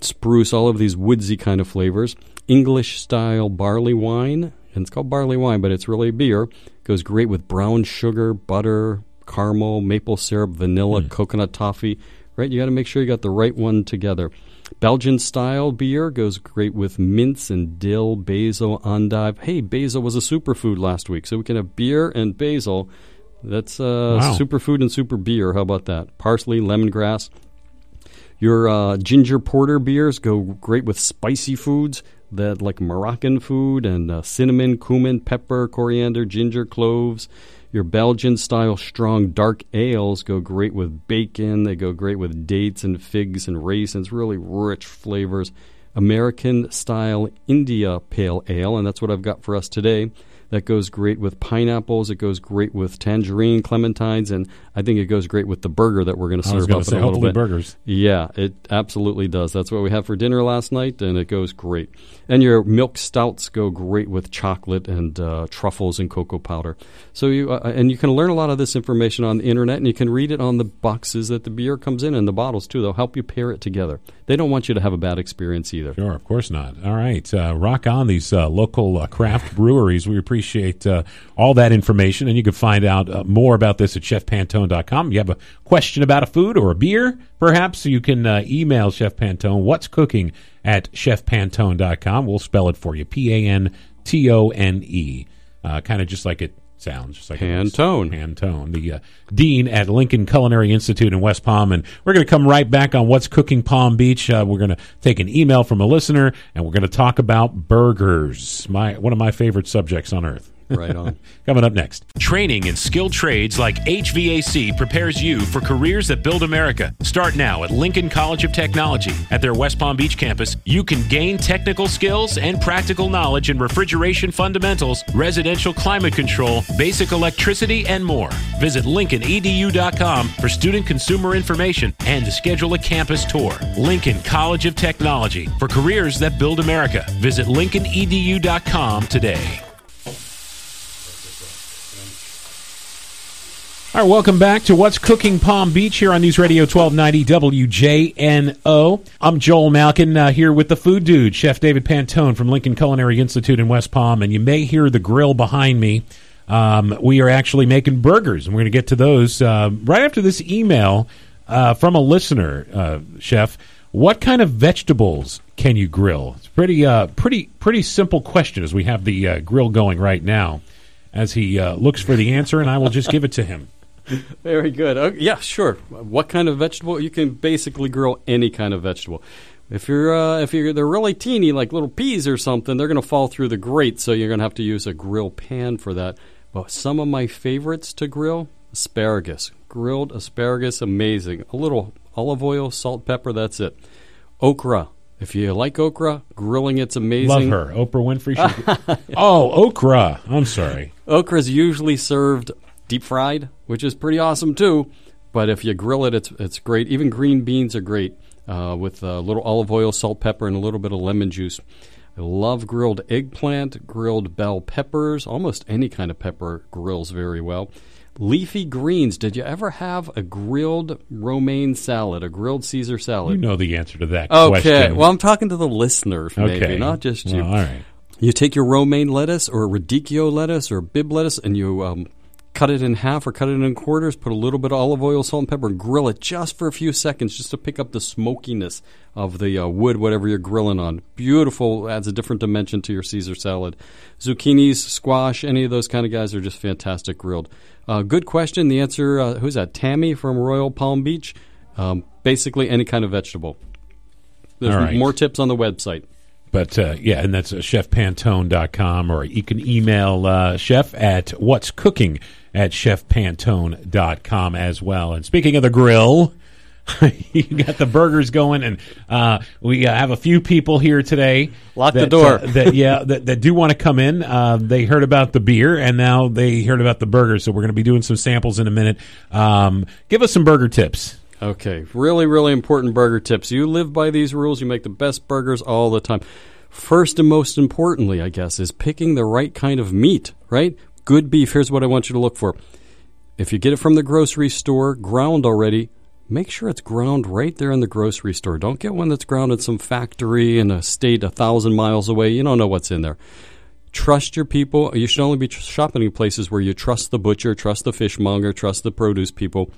S3: spruce, all of these woodsy kind of flavors. English style barley wine, and it's called barley wine, but it's really beer. Goes great with brown sugar, butter, caramel, maple syrup, vanilla, coconut toffee. Right, you got to make sure you got the right one together. Belgian style beer goes great with mints and dill, basil, endive. Hey, basil was a superfood last week, so we can have beer and basil. That's uh,
S2: Wow.
S3: superfood and super beer. How about that? Parsley, lemongrass. Your uh, ginger porter beers go great with spicy foods that like Moroccan food and uh, cinnamon, cumin, pepper, coriander, ginger, cloves. Your Belgian style strong dark ales go great with bacon. They go great with dates and figs and raisins, really rich flavors. American style India pale ale, and that's what I've got for us today. That goes great with pineapples. It goes great with tangerine, clementines, and I think it goes great with the burger that we're going to
S2: I was
S3: serve
S2: going
S3: up
S2: to say
S3: in a little bit.
S2: burgers.
S3: Yeah, it absolutely does. That's what we had for dinner last night, and it goes great. And your milk stouts go great with chocolate and uh, truffles and cocoa powder. So you uh, and you can learn a lot of this information on the internet, and you can read it on the boxes that the beer comes in and the bottles too. They'll help you pair it together. They don't want you to have a bad experience either.
S2: Sure, of course not. All right, uh, rock on these uh, local uh, craft breweries. We appreciate uh, all that information, and you can find out uh, more about this at chefpantone.com. You have a question about a food or a beer, perhaps you can uh, email Chef Pantone. What's cooking at chefpantone.com. We'll spell it for you: P A N T O N E. Kind of just like it sounds, just like it is.
S3: Pantone.
S2: Pantone, the uh, dean at Lincoln Culinary Institute in West Palm. And we're going to come right back on what's cooking Palm Beach. Uh, we're going to take an email from a listener, and we're going to talk about burgers, my one of my favorite subjects on earth.
S3: Right on.
S2: Coming up next.
S5: Training in skilled trades like HVAC prepares you for careers that build America. Start now at Lincoln College of Technology. At their West Palm Beach campus, you can gain technical skills and practical knowledge in refrigeration fundamentals, residential climate control, basic electricity, and more. Visit LincolnEDU.com for student consumer information and to schedule a campus tour. Lincoln College of Technology for careers that build America. Visit LincolnEDU.com today.
S2: All right, welcome back to What's Cooking Palm Beach here on News Radio 1290 WJNO. I'm Joel Malkin uh, here with the food dude, Chef David Pantone from Lincoln Culinary Institute in West Palm, and you may hear the grill behind me. Um, we are actually making burgers, and we're going to get to those uh, right after this email uh, from a listener, uh, Chef. What kind of vegetables can you grill? It's pretty, uh, pretty, pretty simple question as we have the uh, grill going right now. As he looks for the answer, and I will just give it to him.
S3: Very good. Okay, yeah, sure. What kind of vegetable? You can basically grill any kind of vegetable. If you're uh, if you're they're really teeny, like little peas or something, they're going to fall through the grate. So you're going to have to use a grill pan for that. But some of my favorites to grill: asparagus, grilled asparagus, amazing. A little olive oil, salt, pepper. That's it. Okra. If you like okra, grilling it's amazing.
S2: Love her, Oprah Winfrey. She- oh, okra. I'm sorry.
S3: Okra is usually served deep fried, which is pretty awesome too. But if you grill it, it's it's great. Even green beans are great uh, with a little olive oil, salt, pepper, and a little bit of lemon juice. I love grilled eggplant, grilled bell peppers. Almost any kind of pepper grills very well. Leafy greens. Did you ever have a grilled romaine salad, a grilled Caesar salad?
S2: You know the answer to that
S3: okay.
S2: question.
S3: Well, I'm talking to the listeners, maybe,
S2: okay.
S3: not just you.
S2: Well, all right.
S3: You take your romaine lettuce or radicchio lettuce or Bibb lettuce and you um, cut it in half or cut it in quarters, put a little bit of olive oil, salt, and pepper, and grill it just for a few seconds just to pick up the smokiness of the uh, wood, whatever you're grilling on. Beautiful, adds a different dimension to your Caesar salad. Zucchinis, squash, any of those kind of guys are just fantastic grilled. Uh, good question. The answer, uh, who's that? Tammy from Royal Palm Beach. Um, basically, any kind of vegetable. There's
S2: right.
S3: more tips on the website.
S2: But uh, yeah, and that's uh, chefpantone.com, or you can email uh, chef at what's cooking at chefpantone.com as well. And speaking of the grill, you got the burgers going, and uh, we uh, have a few people here today.
S3: Lock the
S2: that,
S3: door.
S2: uh, that yeah, that, that do want to come in. Uh, they heard about the beer, and now they heard about the burgers. So we're going to be doing some samples in a minute. Um, give us some burger tips.
S3: Okay, really, really important burger tips. You live by these rules, you make the best burgers all the time. First and most importantly, I guess, is picking the right kind of meat, right? Good beef. Here's what I want you to look for. If you get it from the grocery store, ground already, make sure it's ground right there in the grocery store. Don't get one that's ground in some factory in a state a thousand miles away. You don't know what's in there. Trust your people. You should only be shopping in places where you trust the butcher, trust the fishmonger, trust the produce people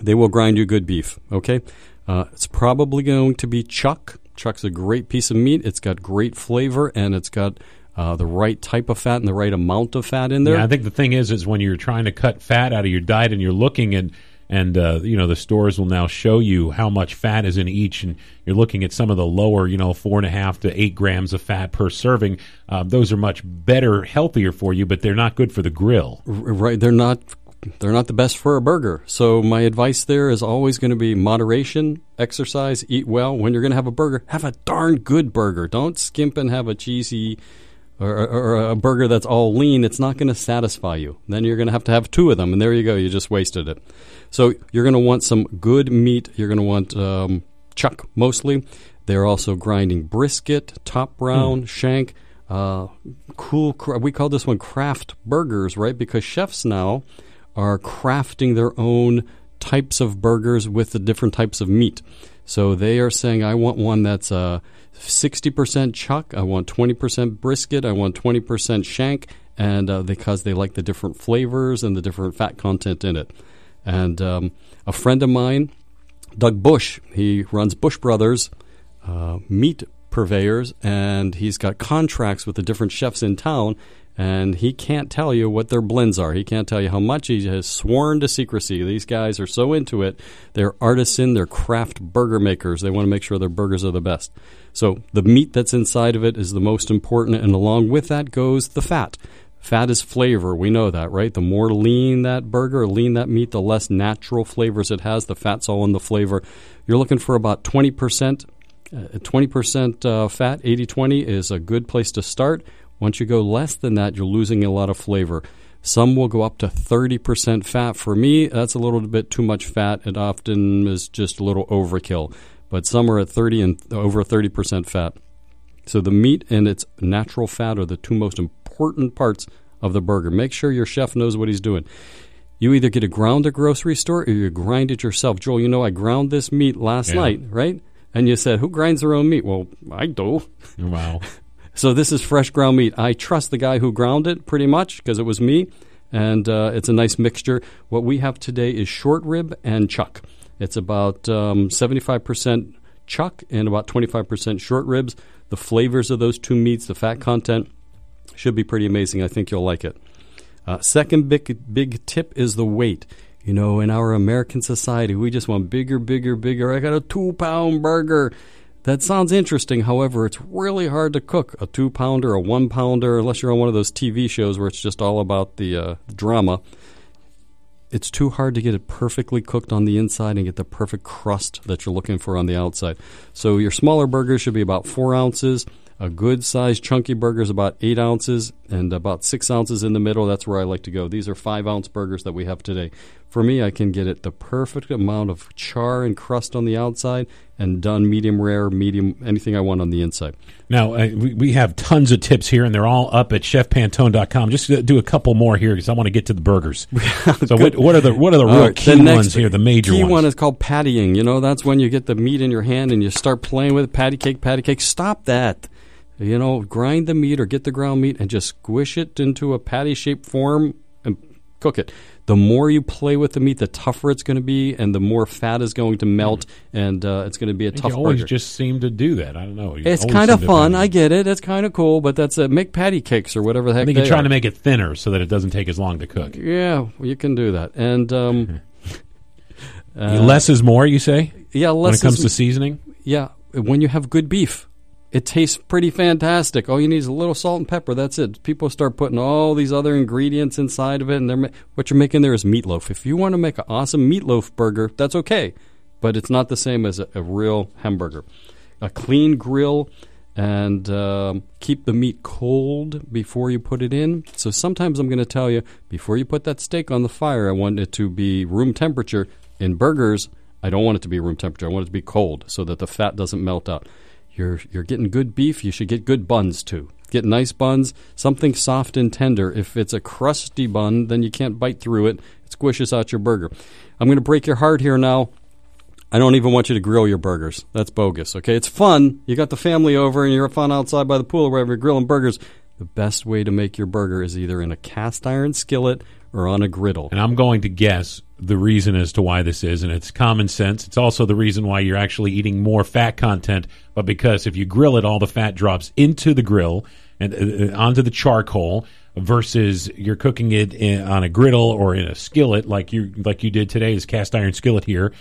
S3: they will grind you good beef. Okay, uh, it's probably going to be chuck. Chuck's a great piece of meat. It's got great flavor and it's got uh, the right type of fat and the right amount of fat in there.
S2: Yeah, I think the thing is, is when you're trying to cut fat out of your diet and you're looking and and uh, you know the stores will now show you how much fat is in each, and you're looking at some of the lower, you know, four and a half to eight grams of fat per serving. Uh, those are much better, healthier for you, but they're not good for the grill.
S3: Right, they're not they're not the best for a burger. So my advice there is always going to be moderation, exercise, eat well. When you're going to have a burger, have a darn good burger. Don't skimp and have a cheesy or, or, or a burger that's all lean. It's not going to satisfy you. Then you're going to have to have two of them, and there you go. You just wasted it. So you're going to want some good meat. You're going to want um, chuck mostly. They're also grinding brisket, top round, shank. Uh, cool. Cra- we call this one craft burgers, right? Because chefs now are crafting their own types of burgers with the different types of meat. So they are saying, I want one that's uh, 60% chuck, I want 20% brisket, I want 20% shank, and uh, because they like the different flavors and the different fat content in it. And um, a friend of mine, Doug Bush, he runs Bush Brothers uh, Meat Purveyors, and he's got contracts with the different chefs in town and he can't tell you what their blends are. He can't tell you how much. He has sworn to secrecy. These guys are so into it. They're artisan, they're craft burger makers. They want to make sure their burgers are the best. So the meat that's inside of it is the most important, and along with that goes the fat. Fat is flavor. We know that, right? The more lean that burger, lean that meat, the less natural flavors it has. The fat's all in the flavor. You're looking for about 20%. Uh, 20% uh, fat, 80 20 is a good place to start. Once you go less than that, you're losing a lot of flavor. Some will go up to 30% fat. For me, that's a little bit too much fat. It often is just a little overkill. But some are at 30 and over 30% fat. So the meat and its natural fat are the two most important parts of the burger. Make sure your chef knows what he's doing. You either get it ground at grocery store or you grind it yourself. Joel, you know I ground this meat last
S2: Yeah.
S3: night, right? And you said, who grinds their own meat? Well, I do.
S2: Wow.
S3: So this is fresh ground meat. I trust the guy who ground it pretty much because it was me, and uh, it's a nice mixture. What we have today is short rib and chuck. It's about um, 75% chuck and about 25% short ribs. The flavors of those two meats, the fat content, should be pretty amazing. I think you'll like it. Uh, second big big tip is the weight. You know, in our American society, we just want bigger, bigger, bigger. I got a two pound burger. That sounds interesting. However, it's really hard to cook a two pounder, a one pounder, unless you're on one of those TV shows where it's just all about the uh, drama. It's too hard to get it perfectly cooked on the inside and get the perfect crust that you're looking for on the outside. So your smaller burgers should be about four ounces. A good sized chunky burger is about eight ounces and about six ounces in the middle. That's where I like to go. These are five ounce burgers that we have today. For me, I can get it the perfect amount of char and crust on the outside and done medium rare, medium, anything I want on the inside.
S2: Now, uh, we, we have tons of tips here, and they're all up at chefpantone.com. Just to do a couple more here because I want to get to the burgers. so, what, what are the what are the real
S3: right,
S2: key
S3: the
S2: ones here? The major
S3: key
S2: ones.
S3: one is called pattying. You know, that's when you get the meat in your hand and you start playing with it. Patty cake, patty cake. Stop that. You know, grind the meat or get the ground meat and just squish it into a patty shaped form and cook it. The more you play with the meat, the tougher it's going to be, and the more fat is going to melt, and uh, it's going to be a tough
S2: you always
S3: burger.
S2: just seem to do that. I don't know. You
S3: it's kind of fun. I get it. It's kind of cool, but that's it. Make patty cakes or whatever the heck
S2: I think you're trying
S3: are.
S2: to make it thinner so that it doesn't take as long to cook.
S3: Yeah, you can do that. And um, uh,
S2: Less is more, you say,
S3: yeah,
S2: when it comes
S3: is-
S2: to seasoning.
S3: Yeah, when you have good beef, it tastes pretty fantastic. All you need is a little salt and pepper. That's it. People start putting all these other ingredients inside of it, and they're ma- what you're making there is meatloaf. If you want to make an awesome meatloaf burger, that's okay, but it's not the same as a, a real hamburger. A clean grill and um, keep the meat cold before you put it in. So sometimes I'm going to tell you before you put that steak on the fire, I want it to be room temperature. In burgers, I don't want it to be room temperature. I want it to be cold so that the fat doesn't melt out. You're you're getting good beef. You should get good buns too. Get nice buns, something soft and tender. If it's a crusty bun, then you can't bite through it. It squishes out your burger. I'm going to break your heart here now. I don't even want you to grill your burgers. That's bogus. Okay, it's fun. You got the family over and you're fun outside by the pool or wherever you're grilling burgers. The best way to make your burger is either in a cast iron skillet or on a griddle.
S2: And I'm going to guess the reason as to why this is, and it's common sense. It's also the reason why you're actually eating more fat content, but because if you grill it, all the fat drops into the grill and uh, uh, onto the charcoal versus you're cooking it in, on a griddle or in a skillet like you like you did today, this cast iron skillet here.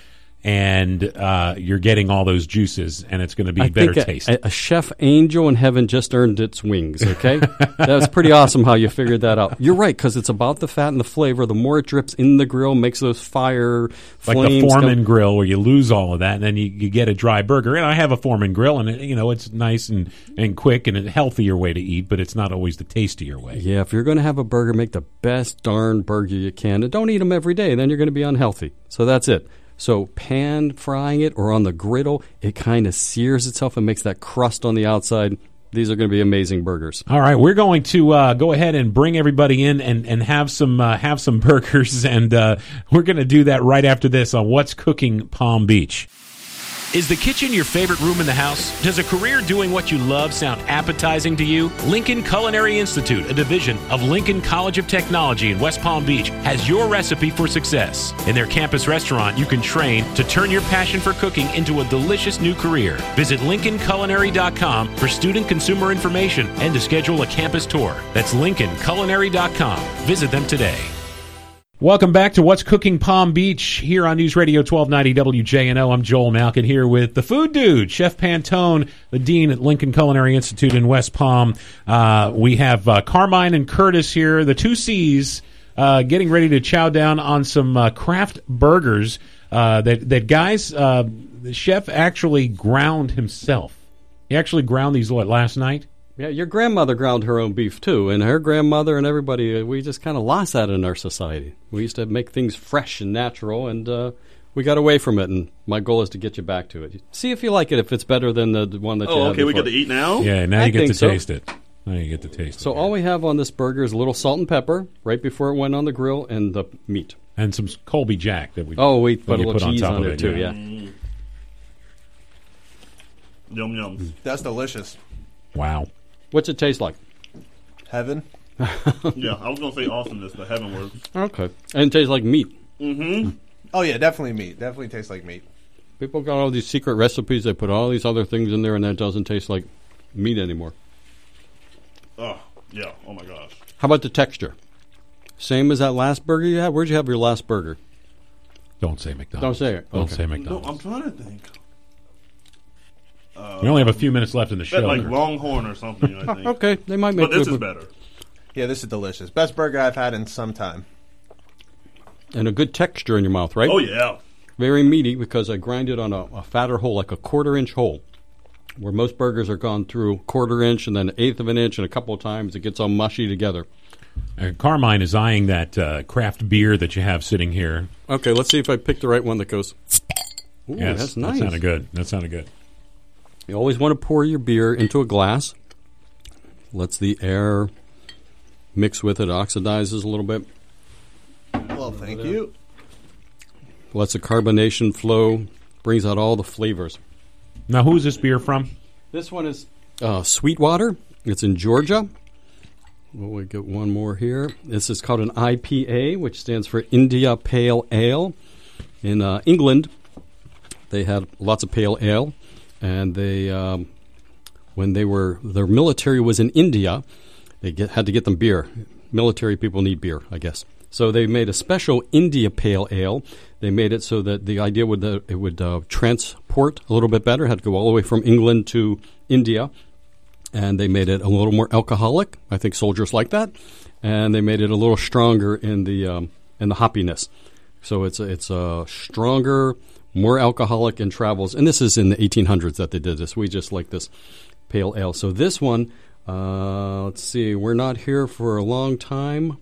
S2: And uh, you're getting all those juices, and it's going to be
S3: I
S2: better
S3: a,
S2: taste.
S3: A, chef angel in heaven just earned its wings. Okay, that was pretty awesome how you figured that out. You're right because it's about the fat and the flavor. The more it drips in the grill, makes those fire
S2: like
S3: flames.
S2: the
S3: come-
S2: Foreman grill where you lose all of that and then you, you get a dry burger. And I have a Foreman grill and it, you know it's nice and, and quick and a healthier way to eat, but it's not always the tastier way.
S3: Yeah, if you're going to have a burger, make the best darn burger you can, and don't eat them every day. Then you're going to be unhealthy. So that's it. So pan frying it or on the griddle, it kind of sears itself and makes that crust on the outside. These are going to be amazing burgers.
S2: All right, we're going to uh, go ahead and bring everybody in and, and have some uh, have some burgers, and uh, we're going to do that right after this on What's Cooking Palm Beach.
S5: Is the kitchen your favorite room in the house? Does a career doing what you love sound appetizing to you? Lincoln Culinary Institute, a division of Lincoln College of Technology in West Palm Beach, has your recipe for success. In their campus restaurant, you can train to turn your passion for cooking into a delicious new career. Visit LincolnCulinary.com for student consumer information and to schedule a campus tour. That's LincolnCulinary.com. Visit them today.
S2: Welcome back to What's Cooking Palm Beach here on News Radio 1290 WJNO. I'm Joel Malkin here with the food dude, Chef Pantone, the dean at Lincoln Culinary Institute in West Palm. Uh, we have uh, Carmine and Curtis here, the two C's, uh, getting ready to chow down on some uh, craft burgers uh, that that guys. Uh, the chef actually ground himself. He actually ground these last night.
S3: Yeah, your grandmother ground her own beef too, and her grandmother and everybody. uh, We just kind of lost that in our society. We used to make things fresh and natural, and uh, we got away from it. And my goal is to get you back to it. See if you like it. If it's better than the, the one that you
S6: Oh,
S3: had
S6: okay. We
S3: before.
S6: got to eat now.
S2: Yeah, now
S3: I
S2: you get to
S3: so.
S2: taste it. Now you get to taste it.
S3: So all we have on this burger is a little salt and pepper right before it went on the grill, and the meat.
S2: and some Colby Jack that we
S3: Oh, we
S2: that
S3: put a little
S2: put on
S3: cheese
S2: top
S3: on
S2: of
S3: it
S2: it,
S3: too.
S2: yeah.
S3: Yeah.
S6: Yum yum.
S7: That's delicious.
S2: Wow.
S3: What's it taste like?
S7: Heaven.
S6: yeah, I was gonna say awesomeness, but heaven works.
S3: Okay, and it tastes like meat. Mm-hmm.
S7: Oh yeah, definitely meat. Definitely tastes like meat.
S3: People got all these secret recipes. They put all these other things in there, and that doesn't taste like meat anymore.
S6: Oh yeah. Oh my gosh.
S3: How about the texture? Same as that last burger you had. Where'd you have your last burger?
S2: Don't say McDonald's.
S3: Don't say it.
S2: Don't
S3: Okay.
S2: say
S6: No,
S2: McDonald's.
S6: I'm trying to think.
S2: We only have a few minutes left in the show.
S6: like Longhorn or something. I think.
S3: Okay, they might make
S6: but this
S3: good
S6: is
S3: with-
S6: better.
S7: Yeah, this is delicious. Best burger I've had in some time.
S3: and a good texture in your mouth, right?
S6: Oh yeah.
S3: Very meaty because I grind it on a, a fatter hole, like a quarter inch hole. Where most burgers are gone through quarter inch and then an eighth of an inch, and a couple of times it gets all mushy together.
S2: Uh, Carmine is eyeing that uh, craft beer that you have sitting here.
S3: Okay, let's see if I pick the right one that goes. Ooh,
S2: yes,
S3: that's nice.
S2: That sounded good. That sounded good.
S3: You always want to pour your beer into a glass. Lets the air mix with it, oxidizes a little bit.
S7: Well, thank you.
S3: Lets the carbonation flow, brings out all the flavors.
S2: Now, who is this beer from?
S3: This one is uh, Sweetwater. It's in Georgia. Well, we get one more here. This is called an IPA, which stands for India Pale Ale. In uh, England, they had lots of pale ale, and they, um, when they were their military was in India, they get, had to get them beer. Military people need beer, I guess. So they made a special India Pale Ale. They made it so that the idea would that it would uh, transport a little bit better. It Had to go all the way from England to India, and they made it a little more alcoholic. I think soldiers like that, and they made it a little stronger in the um, in the hoppiness. So it's a, it's a stronger, more alcoholic, and travels. And this is in the 1800s that they did this. We just like this pale ale. So this one, uh, let's see, we're not here for a long time.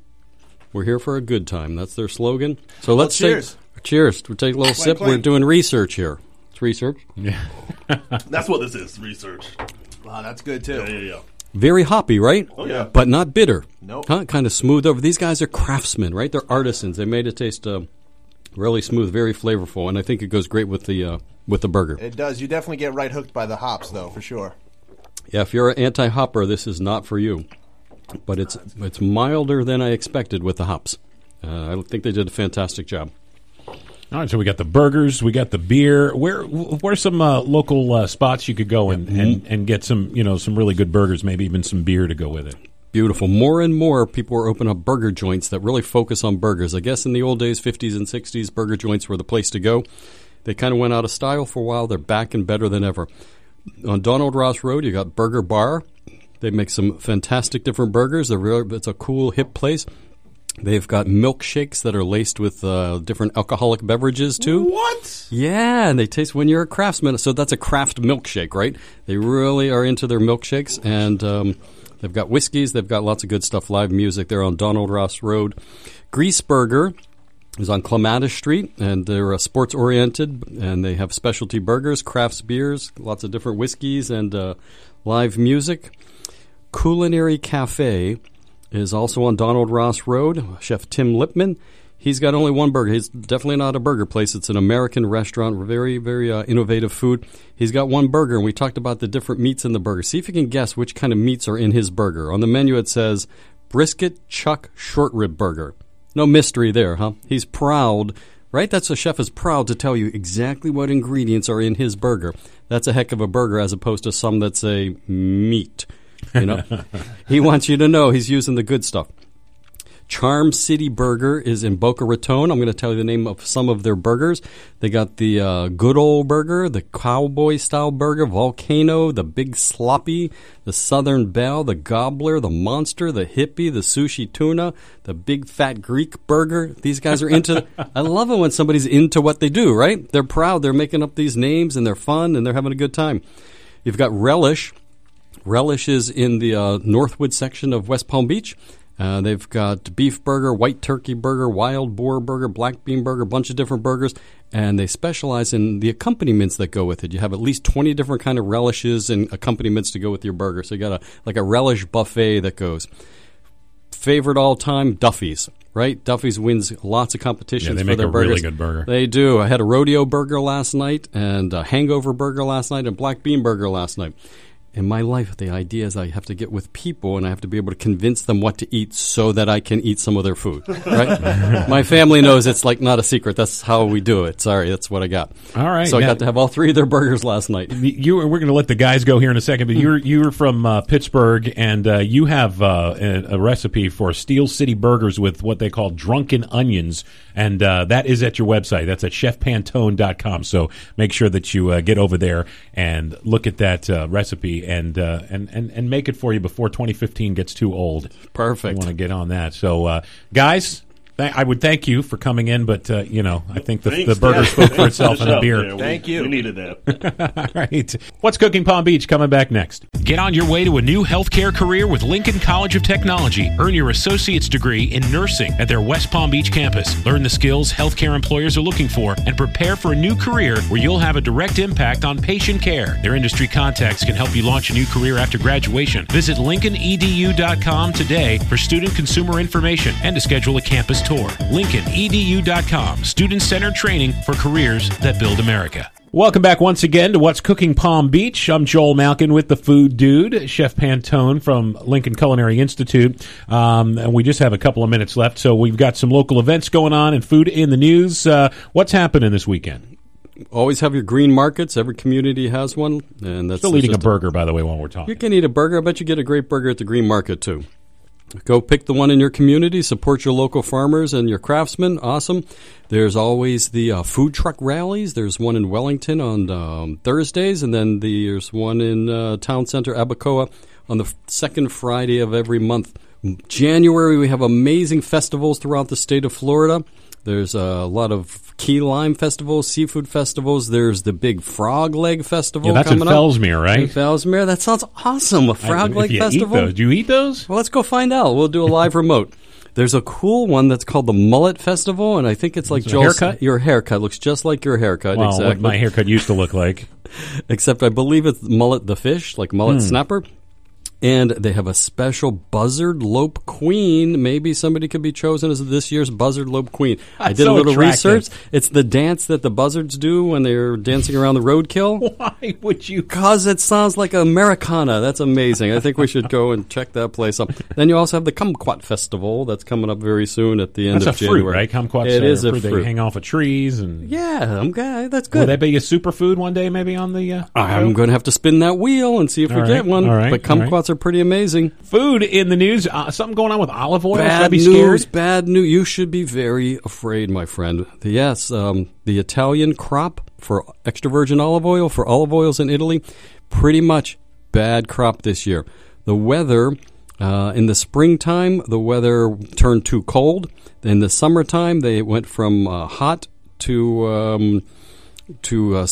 S3: We're here for a good time. That's their slogan. So let's
S7: cheers.
S3: Take, cheers. We take a little sip. We're doing research here. It's research. Yeah.
S6: that's what this is. Research.
S7: Wow, that's good too.
S6: Yeah, yeah, yeah.
S3: Very hoppy, right?
S6: Oh yeah.
S3: But not bitter.
S7: Nope.
S3: Huh? Kind of smooth over. These guys are craftsmen, right? They're artisans. They made it taste uh, really smooth, very flavorful, and I think it goes great with the uh, with the burger.
S7: It does. You definitely get right hooked by the hops, though, for sure.
S3: Yeah, if you're an anti-hopper, this is not for you. But it's it's milder than I expected with the hops. Uh, I think they did a fantastic job.
S2: All right, so we got the burgers, we got the beer. Where where's some uh, local uh, spots you could go and, and, and get some you know some really good burgers, maybe even some beer to go with it.
S3: Beautiful. More and more people are opening up burger joints that really focus on burgers. I guess in the old days, 50s and 60s, burger joints were the place to go. They kind of went out of style for a while. They're back and better than ever. On Donald Ross Road, you got Burger Bar. They make some fantastic different burgers. They're real, it's a cool, hip place. They've got milkshakes that are laced with uh, different alcoholic beverages too.
S7: What?
S3: Yeah, and they taste when you're a craftsman. So that's a craft milkshake, right? They really are into their milkshakes, and um, they've got whiskeys. They've got lots of good stuff. Live music. They're on Donald Ross Road. Grease Burger is on Clematis Street, and they're uh, sports oriented, and they have specialty burgers, crafts beers, lots of different whiskeys, and uh, live music. Coolinary Cafe is also on Donald Ross Road. Chef Tim Lipman. He's got only one burger. He's definitely not a burger place. It's an American restaurant, very, very uh, innovative food. He's got one burger, and we talked about the different meats in the burger. See if you can guess which kind of meats are in his burger. On the menu, it says brisket chuck short rib burger. No mystery there, huh? He's proud, right? That's a chef is proud to tell you exactly what ingredients are in his burger. That's a heck of a burger as opposed to some that say meat. You know, he wants you to know he's using the good stuff. Charm City Burger is in Boca Raton. I'm going to tell you the name of some of their burgers. They got the uh, good old burger, the cowboy style burger, Volcano, the big sloppy, the Southern Belle, the gobbler, the monster, the hippie, the sushi tuna, the big fat Greek burger. These guys are into. I love it when somebody's into what they do. Right? They're proud. They're making up these names and they're fun and they're having a good time. You've got Relish. Relish is in the uh, Northwood section of West Palm Beach. Uh, they've got beef burger, white turkey burger, wild boar burger, black bean burger, a bunch of different burgers, and they specialize in the accompaniments that go with it. You have at least twenty different kind of relishes and accompaniments to go with your burger. So you got a like a relish buffet that goes. Favorite all time Duffy's, right? Duffy's wins lots of competitions.
S2: Yeah, they
S3: for
S2: make
S3: their
S2: a really good burger.
S3: They do. I had a rodeo burger last night, and a hangover burger last night, and black bean burger last night. In my life, the idea is I have to get with people and I have to be able to convince them what to eat so that I can eat some of their food. Right? my family knows it's like not a secret. That's how we do it. Sorry, that's what I got.
S2: All right,
S3: So I
S2: now-
S3: got to have all three of their burgers last night.
S2: You were, we're going to let the guys go here in a second, but you're you're from uh, Pittsburgh, and uh, you have uh, a, a recipe for Steel City burgers with what they call drunken onions, and uh, that is at your website. That's at chefpantone.com. So make sure that you uh, get over there and look at that uh, recipe and, uh, and and and make it for you before 2015 gets too old.
S3: Perfect.
S2: I want to get on that. So, uh, guys. Th- I would thank you for coming in, but uh, you know I think the,
S6: Thanks,
S2: the burger
S6: Dad.
S2: spoke for itself and the beer.
S6: there. We-
S7: Thank you.
S6: We needed that.
S2: All right. What's cooking Palm Beach coming back next?
S5: Get on your way to a new healthcare career with Lincoln College of Technology. Earn your associate's degree in nursing at their West Palm Beach campus. Learn the skills healthcare employers are looking for and prepare for a new career where you'll have a direct impact on patient care. Their industry contacts can help you launch a new career after graduation. Visit lincolnedu.com today for student consumer information and to schedule a campus tour. lincolnedu.com, student centered training for careers that build America.
S2: Welcome back once again to What's Cooking Palm Beach. I'm Joel Malkin with the Food Dude, Chef Pantone from Lincoln Culinary Institute. Um, and we just have a couple of minutes left, so we've got some local events going on and food in the news. Uh, what's happening this weekend?
S3: Always have your green markets. Every community has one, and that's
S2: Still eating a
S3: just
S2: burger, by the way, while we're talking.
S3: You can eat a burger. I bet you get a great burger at the green market too. Go pick the one in your community. Support your local farmers and your craftsmen. Awesome. There's always the uh, food truck rallies. There's one in Wellington on um, Thursdays, and then there's one in uh, Town Center, Abacoa, on the second Friday of every month. January, we have amazing festivals throughout the state of Florida. There's a lot of key lime festivals, seafood festivals. There's the big frog leg festival.
S2: Yeah, that's in
S3: coming up.
S2: Fellsmere, right?
S3: In Fellsmere. That sounds awesome. A frog
S2: if
S3: leg festival.
S2: Do you eat those?
S3: Well, let's go find out. We'll do a live remote. There's a cool one that's called the Mullet Festival, and I think it's like Joel's-
S2: haircut?
S3: Your haircut looks just like your haircut,
S2: Well,
S3: exactly.
S2: what my haircut used to look like.
S3: Except I believe it's mullet the fish, like mullet
S2: Hmm.
S3: snapper. And they have a special buzzard lope queen. Maybe somebody could be chosen as this year's buzzard lope queen. I did
S2: so
S3: a little
S2: attractive.
S3: research. It's the dance that the buzzards do when they're dancing around the roadkill.
S2: Why would you?
S3: Because it sounds like Americana. That's amazing. I think we should go and check that place out. Then you also have the Kumquat Festival that's coming up very soon at the end
S2: That's a
S3: of
S2: fruit,
S3: January.
S2: right? Kumquats
S3: It
S2: are
S3: is a
S2: fruit. They hang off of trees and.
S3: Yeah, I'm good. That's
S2: Will
S3: good.
S2: that be a superfood one day, maybe on the? Uh,
S3: I'm going to have to spin that wheel and see if we
S2: All
S3: get one.
S2: all right,
S3: but
S2: all right.
S3: kumquats are pretty amazing.
S2: Food in the news. Uh, something going on with olive oil. Should I
S3: Bad
S2: be
S3: news,
S2: scared?
S3: bad news. You should be very afraid, my friend. Yes, um, the Italian crop for extra virgin olive oil, for olive oils in Italy, pretty much bad crop this year. The weather, uh, in the springtime, the weather turned too cold. In the summertime, they went from uh, hot to. Um, to uh,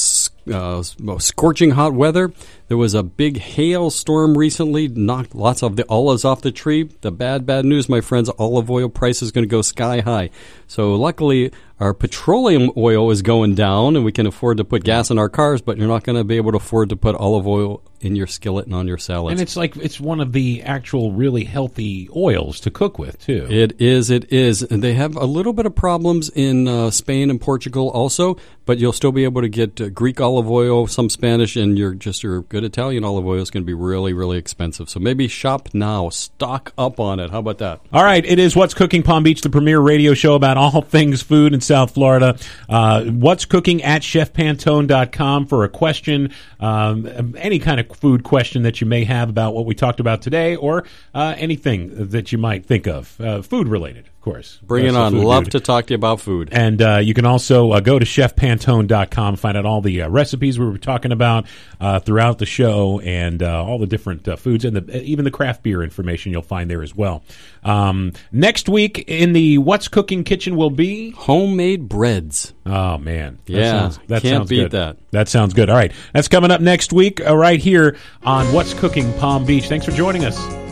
S3: uh, scorching hot weather. There was a big hailstorm recently, knocked lots of the olives off the tree. The bad, bad news, my friends, olive oil price is going to go sky high. So luckily, our petroleum oil is going down, and we can afford to put gas in our cars. But you're not going to be able to afford to put olive oil in your skillet and on your salad.
S2: And it's like it's one of the actual really healthy oils to cook with too.
S3: It is. It is. And they have a little bit of problems in uh, Spain and Portugal also, but you'll still be able to get uh, Greek olive oil, some Spanish, and your just your good Italian olive oil is going to be really, really expensive. So maybe shop now, stock up on it. How about that?
S2: All right, it is What's Cooking Palm Beach, the premier radio show about all things food in South Florida. Uh, what's cooking at chefpantone.com for a question, um, any kind of food question that you may have about what we talked about today or uh, anything that you might think of, uh, food related, course.
S3: Bring it on.
S2: food
S3: Love
S2: dude.
S3: to talk to you about food.
S2: And uh, you can also uh, go to chefpantone.com, find out all the uh, recipes we were talking about uh, throughout the show and uh, all the different uh, foods and the, even the craft beer information you'll find there as well. Um, next week in the What's Cooking Kitchen will be.
S3: Homemade breads.
S2: Oh, man. That
S3: Yeah,
S2: sounds, that
S3: can't
S2: sounds
S3: beat
S2: good.
S3: that.
S2: That sounds good. All right. That's coming up next week uh, right here on What's Cooking Palm Beach. Thanks for joining us.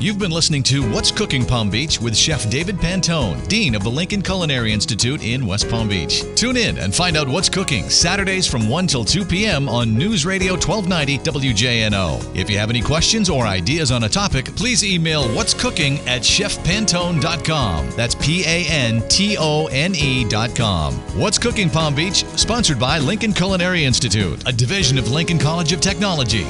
S1: You've been listening to What's Cooking Palm Beach with Chef David Pantone, Dean of the Lincoln Culinary Institute in West Palm Beach. Tune in and find out what's cooking Saturdays from 1 till 2 p.m. on News Radio 1290 WJNO. If you have any questions or ideas on a topic, please email what's cooking at chefpantone.com. That's P A N T O N E.com. What's Cooking Palm Beach, sponsored by Lincoln Culinary Institute, a division of Lincoln College of Technology.